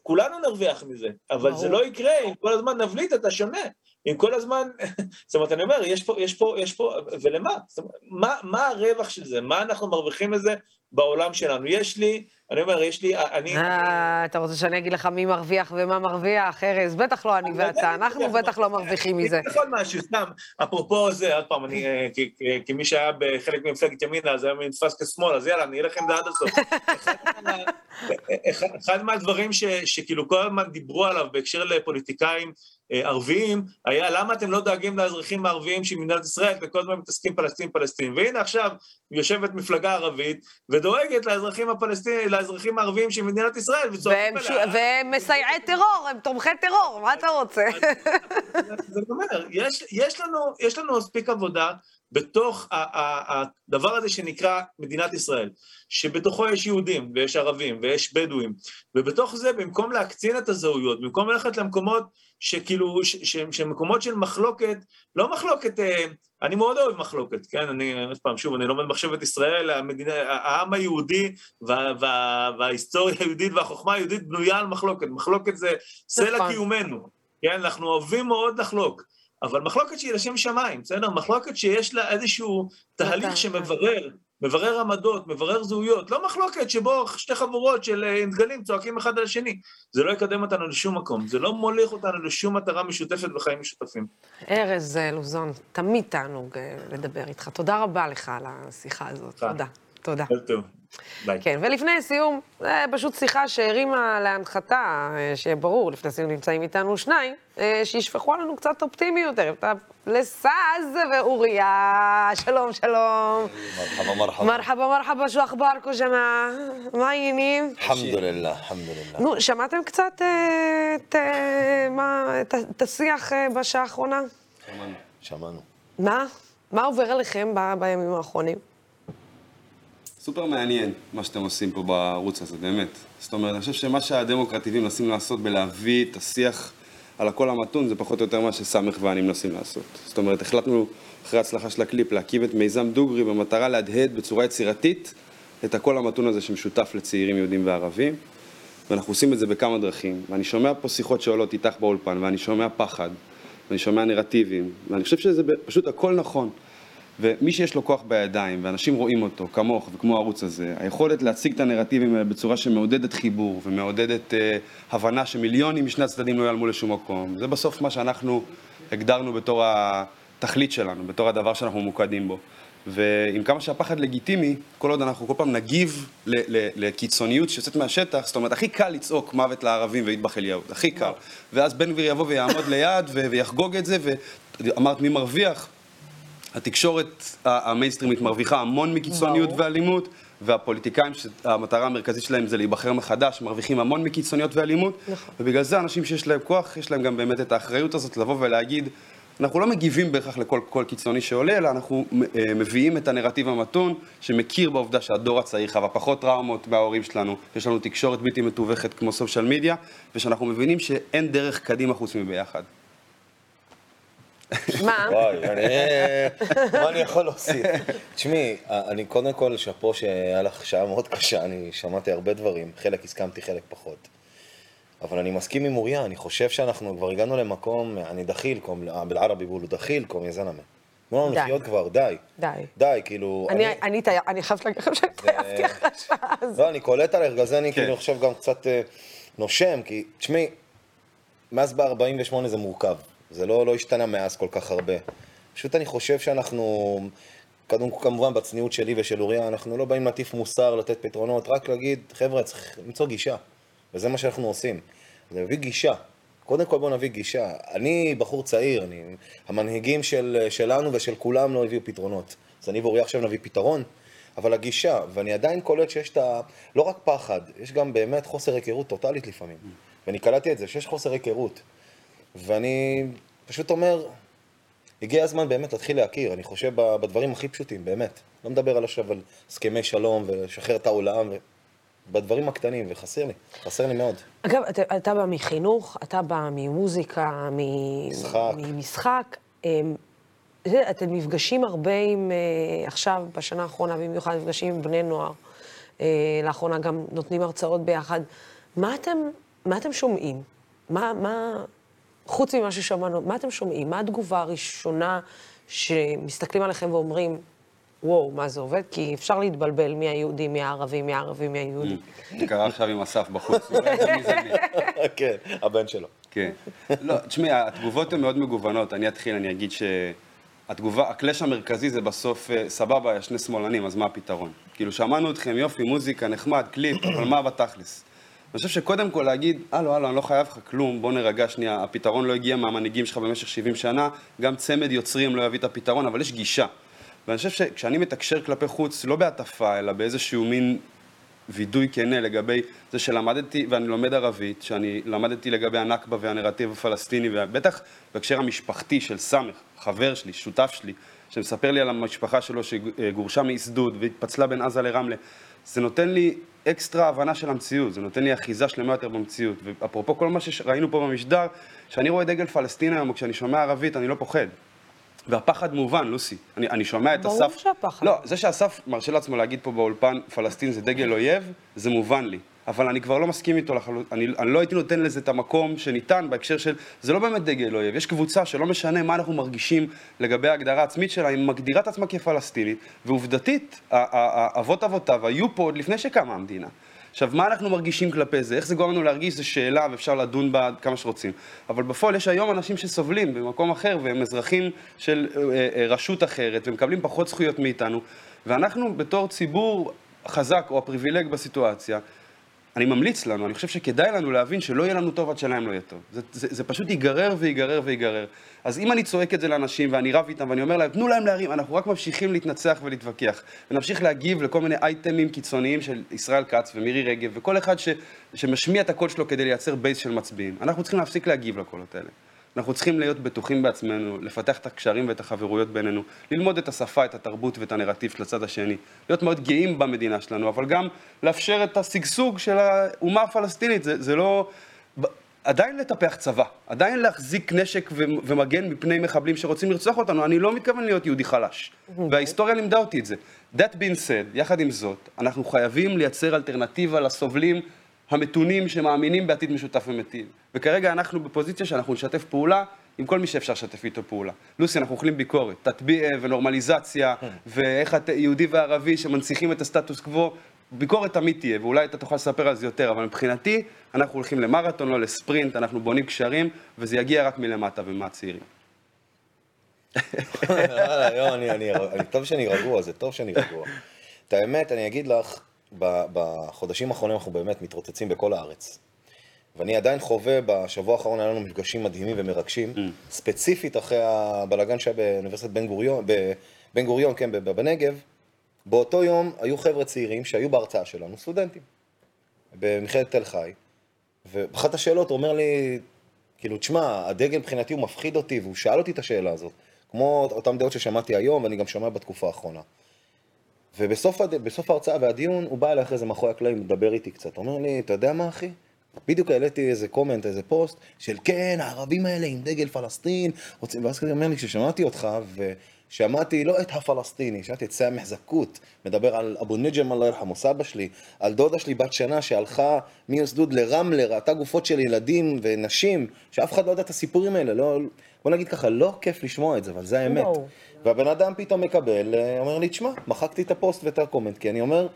כולנו נרוויח מזה, אבל זה ברור. לא יקרה אם כל הזמן נבליט את השונה. אם כל הזמן, זאת אומרת, אני אומר, יש פה, יש פה, יש פה, ולמה? אומרת, מה, מה הרווח של זה? מה אנחנו מרוויחים מזה בעולם שלנו? יש לי, אני אומר, יש לי, אני... אה, אתה רוצה שאני אגיד לך מי מרוויח ומה מרוויח? ארז, בטח לא אני אני לא ואתה, אנחנו. בטח לא מרוויחים אני מזה. אגיד לך משהו, סתם, אפרופו זה, עוד פעם, אני, אה, כמי שהיה בחלק ממפלגת ימינה, אז היום נתפס כשמאל, אז יאללה, אני אלך עם זה עד הסוף. אחד מה- אחד- אחד מהדברים שכאילו כל הזמן דיברו עליו בהקשר לפוליטיקאים אה, ערביים, היה למה אתם לא דואגים לאזרחים הערביים של מדינת ישראל, וכל הזמן מתעסקים פלסטין פלסטין. והנה עכשיו יושבת מפלגה ערבית ודואגת לאזרחים הפלסטינים, לאזרחים הערבים של מדינת ישראל, וצועקים עליה. והם מסייעי טרור, הם תומכי טרור, מה אתה רוצה? זאת אומרת, יש, יש, לנו, יש לנו מספיק עבודה בתוך הדבר הזה שנקרא מדינת ישראל, שבתוכו יש יהודים ויש ערבים ויש בדואים, ובתוך זה, במקום להקצין את הזהויות, במקום ללכת למקומות שכאילו, ש, ש, שמקומות של מחלוקת, לא מחלוקת, אה, אני מאוד אוהב מחלוקת, כן, אני, עוד פעם, שוב, אני לומד מחשבת ישראל, המדינה, העם היהודי וה, וה, וההיסטוריה היהודית והחוכמה היהודית בנויה על מחלוקת, מחלוקת זה סלע נכון. קיומנו, כן, אנחנו אוהבים מאוד לחלוק, אבל מחלוקת שהיא לשם שמיים, בסדר? מחלוקת שיש לה איזשהו תהליך נכון. שמברר מברר עמדות, מברר זהויות, לא מחלוקת שבו שתי חבורות של אה, דגלים צועקים אחד על השני. זה לא יקדם אותנו לשום מקום, זה לא מוליך אותנו לשום מטרה משותפת וחיים משותפים. ארז אה, לוזון, תמיד תענוג אה, לדבר איתך. תודה רבה לך על השיחה הזאת. תודה. תודה. טוב. די. כן, ולפני סיום, זה פשוט שיחה שהרימה להנחתה, אה, שברור, לפני סיום נמצאים איתנו שניים, אה, שישפכו עלינו קצת אופטימיות, לסאז ואוריה, שלום, שלום. מרחבא, מרחבא. מרחבא, מרחבא, שו אכברקו ג'מעה? מה העניינים? חמדוללה, חמדוללה. נו, שמעתם קצת אה, את השיח בשעה האחרונה? שמענו. שמענו. מה? מה עובר עליכם בימים האחרונים? סופר מעניין מה שאתם עושים פה בערוץ הזה, באמת. זאת אומרת, אני חושב שמה שהדמוקרטיבים מנסים לעשות בלהביא את השיח על הקול המתון, זה פחות או יותר מה שסמך ואני מנסים לעשות. זאת אומרת, החלטנו, אחרי ההצלחה של הקליפ, להקים את מיזם דוגרי במטרה להדהד בצורה יצירתית את הקול המתון הזה שמשותף לצעירים יהודים וערבים. ואנחנו עושים את זה בכמה דרכים. ואני שומע פה שיחות שעולות איתך באולפן, ואני שומע פחד, ואני שומע נרטיבים, ואני חושב שזה פשוט הכל נכון. ומי שיש לו כוח בידיים, ואנשים רואים אותו, כמוך וכמו הערוץ הזה, היכולת להציג את הנרטיבים האלה בצורה שמעודדת חיבור ומעודדת אה, הבנה שמיליונים משני הצדדים לא ייעלמו לשום מקום, זה בסוף מה שאנחנו הגדרנו בתור התכלית שלנו, בתור הדבר שאנחנו ממוקדים בו. ועם כמה שהפחד לגיטימי, כל עוד אנחנו כל פעם נגיב ל- ל- לקיצוניות שיוצאת מהשטח, זאת אומרת, הכי קל לצעוק מוות לערבים ויטבח אליהו, הכי קל. ואז בן גביר יבוא ויעמוד ליד ו- ויחגוג את זה, ואמרת מי מרוויח? התקשורת המיינסטרימית מרוויחה המון מקיצוניות. ואלימות, והפוליטיקאים שהמטרה המרכזית שלהם זה להיבחר מחדש, מרוויחים המון מקיצוניות ואלימות, נכון. ובגלל זה אנשים שיש להם כוח, יש להם גם באמת את האחריות הזאת לבוא ולהגיד, אנחנו לא מגיבים בהכרח לכל קול קיצוני שעולה, אלא אנחנו אה, מביאים את הנרטיב המתון, שמכיר בעובדה שהדור הצעיר חווה פחות טראומות מההורים שלנו, יש לנו תקשורת בלתי מתווכת כמו סושיאל מדיה, ושאנחנו מבינים שאין דרך קדימה חוץ מביחד. מה? וואי, אני... מה אני יכול להוסיף? תשמעי, אני קודם כל, שאפו שהיה לך שעה מאוד קשה, אני שמעתי הרבה דברים, חלק הסכמתי, חלק פחות. אבל אני מסכים עם אוריה, אני חושב שאנחנו כבר הגענו למקום, אני דחיל, קום, בלערבי בולו דחיל, קום יא זלמה. תנו לנו די. לחיות כבר, די. די. די, כאילו... אני, אני, חייבת להגיד לכם שהתעייפתי אחרי השעה הזאת. לא, אני קולט עליך, בגלל זה אני כן. כאילו עכשיו גם קצת אה, נושם, כי, תשמעי, מאז ב-48 זה מורכב. זה לא, לא השתנה מאז כל כך הרבה. פשוט אני חושב שאנחנו, קודם כל, כמובן בצניעות שלי ושל אוריה, אנחנו לא באים להטיף מוסר, לתת פתרונות, רק להגיד, חבר'ה, צריך למצוא גישה. וזה מה שאנחנו עושים. להביא גישה. קודם כל בואו נביא גישה. אני בחור צעיר, אני, המנהיגים של, שלנו ושל כולם לא הביאו פתרונות. אז אני ואוריה עכשיו נביא פתרון, אבל הגישה, ואני עדיין קולט שיש את ה... לא רק פחד, יש גם באמת חוסר היכרות טוטאלית לפעמים. ואני קלטתי את זה, שיש חוסר היכרות. ואני פשוט אומר, הגיע הזמן באמת להתחיל להכיר, אני חושב בדברים הכי פשוטים, באמת. לא מדבר על עכשיו על הסכמי שלום ולשחרר את העולם. בדברים הקטנים, וחסר לי, חסר לי מאוד. אגב, אתה, אתה בא מחינוך, אתה בא ממוזיקה, מ- משחק. ממשחק. אמ, אתם נפגשים הרבה עם, אה, עכשיו, בשנה האחרונה, במיוחד נפגשים עם בני נוער. אה, לאחרונה גם נותנים הרצאות ביחד. מה אתם, מה אתם שומעים? מה, מה, חוץ ממה ששמענו, מה אתם שומעים? מה התגובה הראשונה שמסתכלים עליכם ואומרים, וואו, מה זה עובד? כי אפשר להתבלבל מי היהודי, מי הערבי, מי הערבי, מי היהודי. זה קרה עכשיו עם אסף בחוץ. כן, הבן שלו. כן. לא, תשמעי, התגובות הן מאוד מגוונות. אני אתחיל, אני אגיד שהתגובה, הקלאש המרכזי זה בסוף, אה, סבבה, יש שני שמאלנים, אז מה הפתרון? כאילו, שמענו אתכם, יופי, מוזיקה, נחמד, קליפ, אבל מה בתכלס? אני חושב שקודם כל להגיד, הלו, הלו, אני לא חייב לך כלום, בוא נרגע שנייה, הפתרון לא הגיע מהמנהיגים שלך במשך 70 שנה, גם צמד יוצרים לא יביא את הפתרון, אבל יש גישה. ואני חושב שכשאני מתקשר כלפי חוץ, לא בהטפה, אלא באיזשהו מין וידוי כנה לגבי זה שלמדתי, ואני לומד ערבית, שאני למדתי לגבי הנכבה והנרטיב הפלסטיני, ובטח בהקשר המשפחתי של סמך, חבר שלי, שותף שלי, שמספר לי על המשפחה שלו שגורשה מאיסדוד והתפצלה בין עזה לרמלה, זה נותן לי אקסטרה הבנה של המציאות, זה נותן לי אחיזה שלמה יותר במציאות. ואפרופו כל מה שראינו פה במשדר, כשאני רואה דגל פלסטין היום, או כשאני שומע ערבית, אני לא פוחד. והפחד מובן, לוסי. אני, אני שומע את ברור אסף... שהפחד. לא, זה שאסף מרשה לעצמו להגיד פה באולפן, פלסטין זה דגל אויב, זה מובן לי. אבל אני כבר לא מסכים איתו לחלוטין, אני, אני לא הייתי נותן לזה את המקום שניתן בהקשר של, זה לא באמת דגל אויב, יש קבוצה שלא משנה מה אנחנו מרגישים לגבי ההגדרה העצמית שלה, היא מגדירה את עצמה כפלסטינית, ועובדתית, אבות אבותיו היו פה עוד לפני שקמה המדינה. עכשיו, מה אנחנו מרגישים כלפי זה? איך זה גורם לנו להרגיש? זו שאלה ואפשר לדון בה כמה שרוצים. אבל בפועל יש היום אנשים שסובלים במקום אחר והם אזרחים של אה, אה, רשות אחרת ומקבלים פחות זכויות מאיתנו. ואנחנו בתור ציבור חזק או הפריבילג בסיטואציה, אני ממליץ לנו, אני חושב שכדאי לנו להבין שלא יהיה לנו טוב עד שלהם לא יהיה טוב. זה, זה, זה פשוט ייגרר וייגרר וייגרר. אז אם אני צועק את זה לאנשים ואני רב איתם ואני אומר להם, תנו להם להרים, אנחנו רק ממשיכים להתנצח ולהתווכח. ונמשיך להגיב לכל מיני אייטמים קיצוניים של ישראל כץ ומירי רגב וכל אחד ש, שמשמיע את הקול שלו כדי לייצר בייס של מצביעים. אנחנו צריכים להפסיק להגיב לקולות האלה. אנחנו צריכים להיות בטוחים בעצמנו, לפתח את הקשרים ואת החברויות בינינו, ללמוד את השפה, את התרבות ואת הנרטיב של הצד השני, להיות מאוד גאים במדינה שלנו, אבל גם לאפשר את השגשוג של האומה הפלסטינית, זה, זה לא... עדיין לטפח צבא, עדיין להחזיק נשק ומגן מפני מחבלים שרוצים לרצוח אותנו, אני לא מתכוון להיות יהודי חלש, וההיסטוריה לימדה אותי את זה. That being said, יחד עם זאת, אנחנו חייבים לייצר אלטרנטיבה לסובלים המתונים שמאמינים בעתיד משותף ומיטיב. וכרגע אנחנו בפוזיציה שאנחנו נשתף פעולה עם כל מי שאפשר לשתף איתו פעולה. לוסי, אנחנו אוכלים ביקורת, תטביע ונורמליזציה, ואיך את יהודי וערבי שמנציחים את הסטטוס קוו, ביקורת תמיד תהיה, ואולי אתה תוכל לספר על זה יותר, אבל מבחינתי, אנחנו הולכים למרתון, לא לספרינט, אנחנו בונים קשרים, וזה יגיע רק מלמטה ומהצעירים. טוב שאני רגוע, זה טוב שאני רגוע. את האמת, אני אגיד לך, בחודשים האחרונים אנחנו באמת מתרוצצים בכל הארץ. ואני עדיין חווה, בשבוע האחרון היה לנו מפגשים מדהימים ומרגשים, ספציפית אחרי הבלגן שהיה באוניברסיטת בן גוריון, בבן גוריון, כן, בנגב, באותו יום היו חבר'ה צעירים שהיו בהרצאה שלנו, סטודנטים, במכללת תל חי, ואחת השאלות הוא אומר לי, כאילו, תשמע, הדגל מבחינתי הוא מפחיד אותי, והוא שאל אותי את השאלה הזאת, כמו אותן דעות ששמעתי היום, ואני גם שומע בתקופה האחרונה. ובסוף הד... ההרצאה והדיון, הוא בא אליי אחרי זה מאחורי הקלעים, מדבר איתי קצת. אומר לי, אתה יודע מה, אחי? בדיוק העליתי איזה קומנט, איזה פוסט, של כן, הערבים האלה עם דגל פלסטין, רוצים... ואז כזה אומר לי, כששמעתי אותך, ושמעתי לא את הפלסטיני, שמעתי את סאמח זכות, מדבר על אבו נג'ם, الله يرحمه, סבא שלי, על דודה שלי בת שנה שהלכה מאסדוד לרמלה, ראתה גופות של ילדים ונשים, שאף אחד לא יודע את הסיפורים האלה, לא... בוא נגיד ככה, לא כיף לשמוע את זה, אבל זה האמת. ברור. והבן אדם פתאום מקבל, אה, אומר לי, תשמע, מחקתי את הפוסט ואת ה comment, כי אני אומר,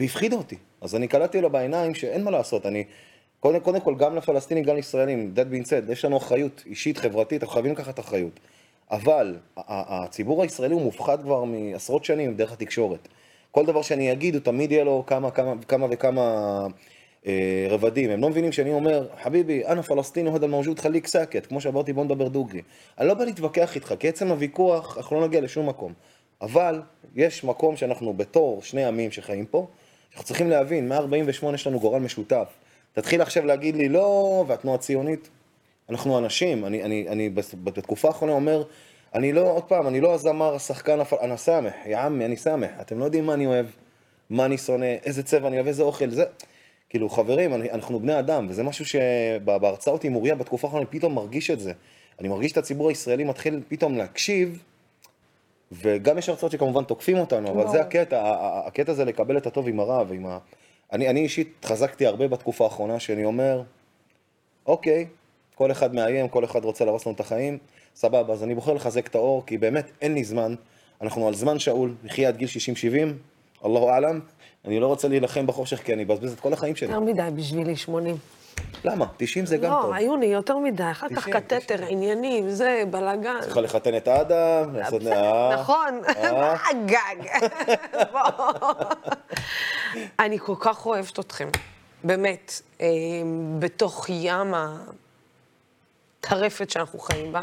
והפחיד אותי. אז אני קלטתי לו בעיניים שאין מה לעשות, אני, קודם, קודם כל, גם לפלסטינים, גם לישראלים, that being said, יש לנו אחריות אישית, חברתית, אנחנו חייבים לקחת אחריות. אבל הציבור הישראלי הוא מופחד כבר מעשרות שנים דרך התקשורת. כל דבר שאני אגיד, הוא תמיד יהיה לו כמה, כמה, כמה וכמה רבדים. הם לא מבינים שאני אומר, חביבי, أنا فلسطيني هذا الموجود خليك ساكت, כמו שאמרתי, בוא נדבר דוגרי. אני לא בא להתווכח איתך, כי עצם הוויכוח, אנחנו לא נגיע לשום מקום. אבל יש מקום שאנחנו בתור שני עמים שחיים פה, אנחנו צריכים להבין, מ-48 יש לנו גורל משותף. תתחיל עכשיו להגיד לי, לא, והתנועה הציונית, אנחנו אנשים, אני, אני, אני בתקופה האחרונה אומר, אני לא, עוד פעם, אני לא הזמר, השחקן. אני סמח, יא עמי, אני סמח. אתם לא יודעים מה אני אוהב, מה אני שונא, איזה צבע אני אוהב, איזה אוכל, זה... כאילו, חברים, אנחנו בני אדם, וזה משהו שבהרצאות עם אוריה בתקופה האחרונה אני פתאום מרגיש את זה. אני מרגיש את הציבור הישראלי מתחיל פתאום להקשיב, וגם יש הרצאות שכמובן תוקפים אותנו, אבל זה הקטע, הקטע זה לקבל את הטוב עם הרע ועם ה... אני, אני אישית חזקתי הרבה בתקופה האחרונה, שאני אומר, אוקיי, כל אחד מאיים, כל אחד רוצה להרוס לנו את החיים, סבבה, אז אני בוחר לחזק את האור, כי באמת אין לי זמן, אנחנו על זמן שאול, נחיה עד גיל 60-70, אללהו אעלם, אני לא רוצה להילחם בחושך, כי אני אבזבז את כל החיים שלי. יותר מדי בשבילי 80. למה? 90 זה גם טוב. לא, היו לי יותר מדי, אחר כך 90, קטטר, עניינים, זה, בלאגן. צריכה לחתן את האדם, לעשות... אה, נכון, אה. מה הגג? בוא. אני כל כך אוהבת אתכם, באמת, אה, בתוך ים הטרפת שאנחנו חיים בה.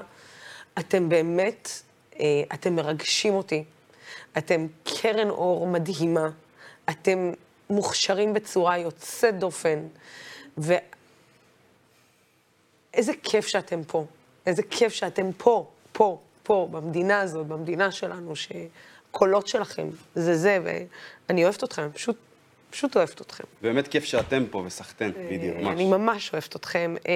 אתם באמת, אה, אתם מרגשים אותי. אתם קרן אור מדהימה. אתם מוכשרים בצורה יוצאת דופן. ואיזה כיף שאתם פה. איזה כיף שאתם פה, פה, פה, במדינה הזאת, במדינה שלנו, שקולות שלכם זה זה, ואני אוהבת אתכם, פשוט, פשוט אוהבת אתכם. באמת כיף שאתם פה וסחטיין, בדיוק, ממש. אני ממש אוהבת אתכם. אה,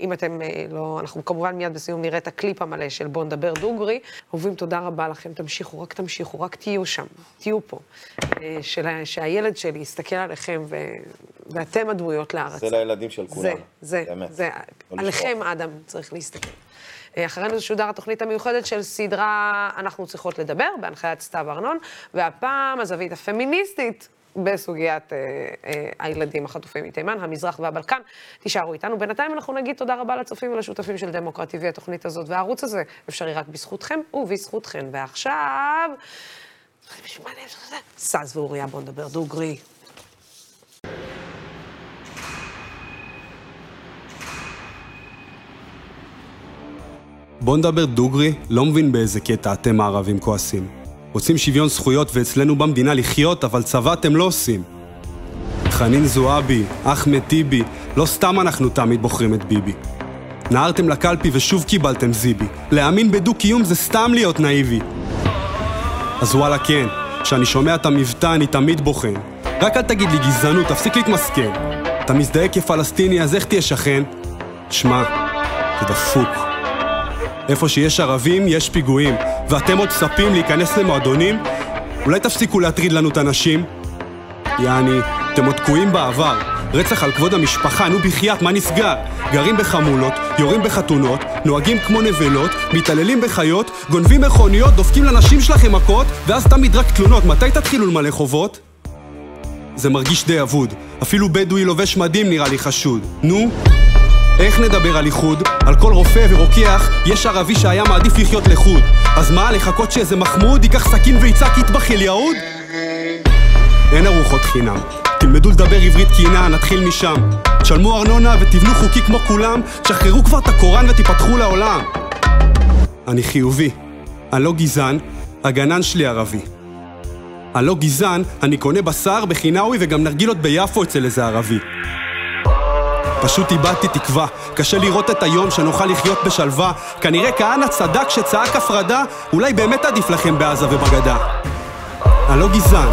אם אתם אה, לא, אנחנו כמובן מיד בסיום נראה את הקליפ המלא של בוא נדבר דוגרי. אהובים, תודה רבה לכם, תמשיכו, רק תמשיכו, רק תהיו שם, תהיו פה. אה, של- שהילד שלי יסתכל עליכם ו... ואתם הדמויות לארץ. זה לילדים של כולנו. זה, זה, באמת. זה, לא עליכם אדם צריך להסתכל. אה, אחרינו תשודר התוכנית המיוחדת של סדרה אנחנו צריכות לדבר, בהנחיית סתיו ארנון, והפעם הזווית הפמיניסטית בסוגיית אה, אה, הילדים החטופים מתימן, המזרח והבלקן. תישארו איתנו. בינתיים אנחנו נגיד תודה רבה לצופים ולשותפים של דמוקרט TV, התוכנית הזאת והערוץ הזה. אפשרי רק בזכותכם ובזכותכן. ועכשיו... סאז ואוריה, בואו נדבר דוגרי. בוא נדבר דוגרי, לא מבין באיזה קטע אתם הערבים כועסים. רוצים שוויון זכויות ואצלנו במדינה לחיות, אבל צבא אתם לא עושים. חנין זועבי, אחמד טיבי, לא סתם אנחנו תמיד בוחרים את ביבי. נהרתם לקלפי ושוב קיבלתם זיבי. להאמין בדו-קיום זה סתם להיות נאיבי. אז וואלה כן, כשאני שומע את המבטא אני תמיד בוחן. רק אל תגיד לי גזענות, תפסיק להתמסכן. אתה מזדהה כפלסטיני, אז איך תהיה שכן? שמע, זה דפוק. איפה שיש ערבים, יש פיגועים. ואתם עוד צפים להיכנס למועדונים? אולי תפסיקו להטריד לנו את הנשים? יעני, אתם עוד תקועים בעבר. רצח על כבוד המשפחה, נו בחייאת, מה נסגר? גרים בחמולות, יורים בחתונות, נוהגים כמו נבלות, מתעללים בחיות, גונבים מכוניות, דופקים לנשים שלכם מכות, ואז תמיד רק תלונות. מתי תתחילו למלא חובות? זה מרגיש די אבוד. אפילו בדואי לובש מדים נראה לי חשוד. נו? איך נדבר על איחוד? על כל רופא ורוקח יש ערבי שהיה מעדיף לחיות לחוד. אז מה, לחכות שאיזה מחמוד ייקח סכין ויצעק יטבח אל יהוד? אין ארוחות חינם. תלמדו לדבר עברית קינה, נתחיל משם. תשלמו ארנונה ותבנו חוקי כמו כולם, תשחררו כבר את הקוראן ותיפתחו לעולם. אני חיובי. אני לא גזען, הגנן שלי ערבי. אני לא גזען, אני קונה בשר בחינאווי וגם נרגילות ביפו אצל איזה ערבי. פשוט איבדתי תקווה, קשה לראות את היום שנוכל לחיות בשלווה. כנראה כהנא צדק שצעק הפרדה, אולי באמת עדיף לכם בעזה ובגדה. אני לא גזען,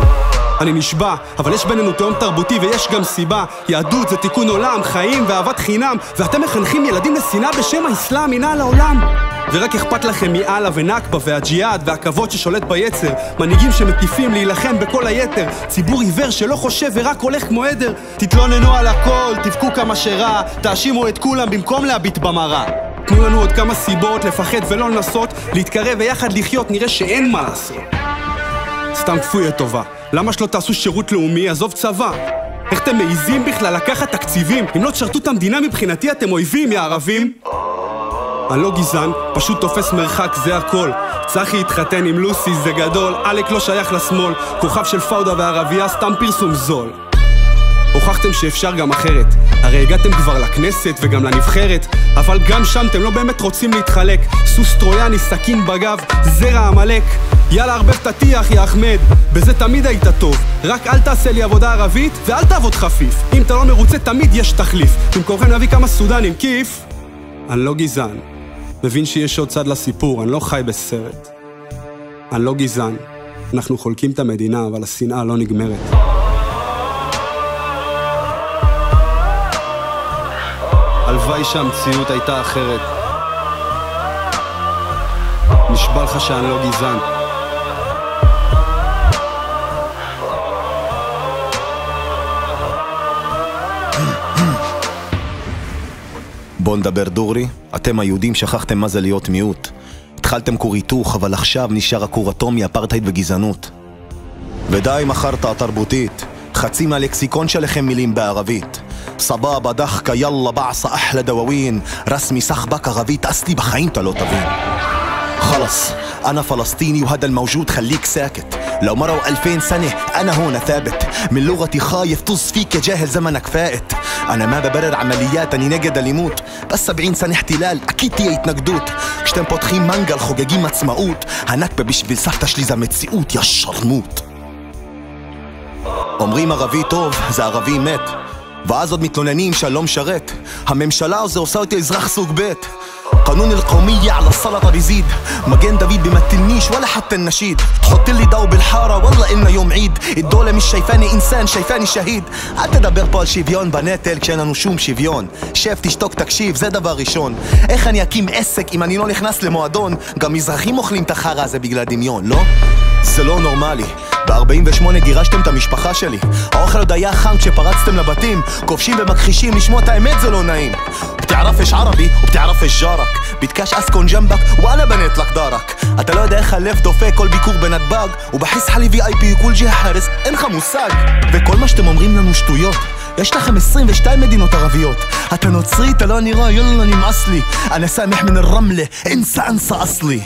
אני נשבע, אבל יש בינינו תהום תרבותי ויש גם סיבה. יהדות זה תיקון עולם, חיים ואהבת חינם, ואתם מחנכים ילדים לשנאה בשם האסלאם, הנה על העולם. ורק אכפת לכם מאללה ונכבה והג'יהאד והכבוד ששולט ביצר מנהיגים שמטיפים להילחם בכל היתר ציבור עיוור שלא חושב ורק הולך כמו עדר. תתלוננו על הכל, תבכו כמה שרע תאשימו את כולם במקום להביט במראה. תנו לנו עוד כמה סיבות לפחד ולא לנסות להתקרב ויחד לחיות נראה שאין מה לעשות. סתם כפוי טובה. למה שלא תעשו שירות לאומי, עזוב צבא. איך אתם מעיזים בכלל לקחת תקציבים? אם לא תשרתו את המדינה מבחינתי אתם אויבים, יא ערבים אני לא גזען, פשוט תופס מרחק, זה הכל. צחי התחתן עם לוסי, זה גדול, עלק לא שייך לשמאל, כוכב של פאודה וערבייה, סתם פרסום זול. הוכחתם שאפשר גם אחרת, הרי הגעתם כבר לכנסת וגם לנבחרת, אבל גם שם אתם לא באמת רוצים להתחלק. סוס טרויאני, סכין בגב, זרע עמלק. יאללה, ערבב את הטיח, יא אחמד, בזה תמיד היית טוב. רק אל תעשה לי עבודה ערבית, ואל תעבוד חפיף. אם אתה לא מרוצה, תמיד יש תחליף. במקומכם להביא כמה סודנים, כיף. אני לא גזען. מבין שיש עוד צד לסיפור, אני לא חי בסרט. אני לא גזען. אנחנו חולקים את המדינה, אבל השנאה לא נגמרת. הלוואי שהמציאות הייתה אחרת. נשבע לך שאני לא גזען. בואו נדבר דורי, אתם היהודים שכחתם מה זה להיות מיעוט. התחלתם כור היתוך, אבל עכשיו נשאר הכור אטומי, אפרטהייד וגזענות. ודי עם החרטא התרבותית, חצי מהלקסיקון שלכם מילים בערבית. סבבה דחקה יאללה בעסה אחלה דווין, רסמי סחבק ערבית אסתי בחיים אתה לא תבין. חלאס, أنا فلسطيني وهذا الموجود خليك ساكت لو مروا ألفين سنة أنا هون ثابت من لغتي خايف طز فيك يا جاهل زمنك فائت أنا ما ببرر عمليات أني نجد اللي يموت بس 70 سنة احتلال أكيد تيه يتنقدوت شتم بطخين مانجا الخوجاجين ما تسمعوت هنكبة بشביל סבתא שלי متسيقوت يا الشرموت שרמוט. אומרים ערבי טוב, זה ערבי מת. ואז עוד מתלוננים שהלא משרת. הממשלה הזו עושה אותי אזרח סוג ב'. قانون القومية على السلطة بيزيد مجان دافيد بيمثلنيش ولا حتى النشيد تحط لي ضو بالحارة والله إنه يوم عيد الدولة مش شايفاني إنسان شايفاني شهيد אל תדבר פה על שוויון בנטל כשאין לנו שום שוויון שב תשתוק תקשיב זה דבר ראשון איך אני אקים עסק אם אני לא נכנס למועדון גם מזרחים אוכלים את החרא הזה בגלל דמיון לא? זה לא נורמלי ב-48 גירשתם את המשפחה שלי. האוכל עוד היה חם כשפרצתם לבתים. כובשים ומכחישים, לשמוע את האמת זה לא נעים. بتعرف ايش عربي وبتعرف ايش جارك بدكاش اسكن جنبك وانا بنيت لك دارك انت لو ده خلف دوفي كل بيكور بنتباج وبحس حالي في اي بي كل جهه אין לך מושג. וכל מה שאתם אומרים לנו שטויות. יש לכם 22 מדינות ערביות. אתה נוצרי, אתה לא נראה, יאללה נמאס לי. אני סמך מן אל רמלה אינסה אנסה אסלי.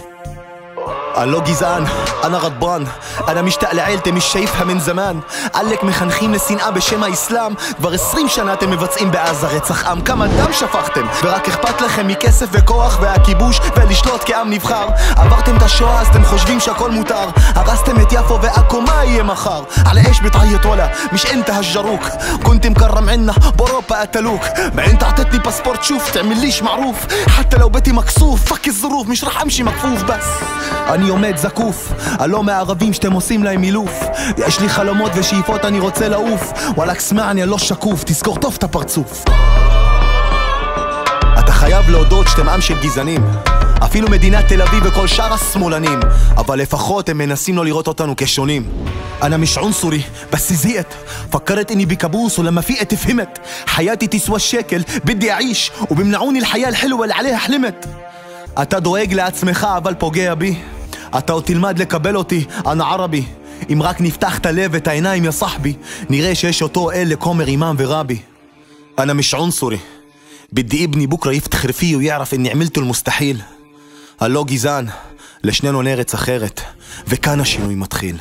אני לא גזען, אני רדבן אני משתאק לעילתי, מש شايفها من זמן עלק מחנכים לשנאה בשם האסלאם כבר עשרים שנה אתם מבצעים בעזה רצח עם כמה דם שפכתם ורק אכפת לכם מכסף וכוח והכיבוש ולשלוט כעם נבחר עברתם את השואה אז אתם חושבים שהכל מותר הרסתם את יפו ועכו מה יהיה מחר على ايش بتعيط ولا مش انت هالجروك كنت مكرم عنا باوروبا قتلوك ما انت اعطيتني باسبورت شوف تعمليش معروف حتى لو بيتي مكسوف فك الظروف مش رح امشي مكفوف بس אני עומד זקוף, הלא מהערבים שאתם עושים להם אילוף יש לי חלומות ושאיפות אני רוצה לעוף וואלכ סמע אני לא שקוף, תזכור טוב את הפרצוף אתה חייב להודות שאתם עם של גזענים אפילו מדינת תל אביב וכל שאר השמאלנים אבל לפחות הם מנסים לא לראות אותנו כשונים أنا مش عنصري بس زهقت فكرت إني بكابوس ولما فقت فهمت حياتي تسوى الشكل بدي أعيش وبيمنعوني الحياة الحلوة اللي عليها حلمت אתה דואג לעצמך אבל פוגע בי אתה עוד תלמד לקבל אותי, אנא ערבי אם רק נפתח את הלב ואת העיניים יא סחבי נראה שיש אותו אל לכומר אימאם ורבי أنا مش عنصري بدي ابني بكرة يفتخر فيه ويعرف إني عملت المستحيل הלא גזען, לשנינו נרץ אחרת וכאן השינוי מתחיל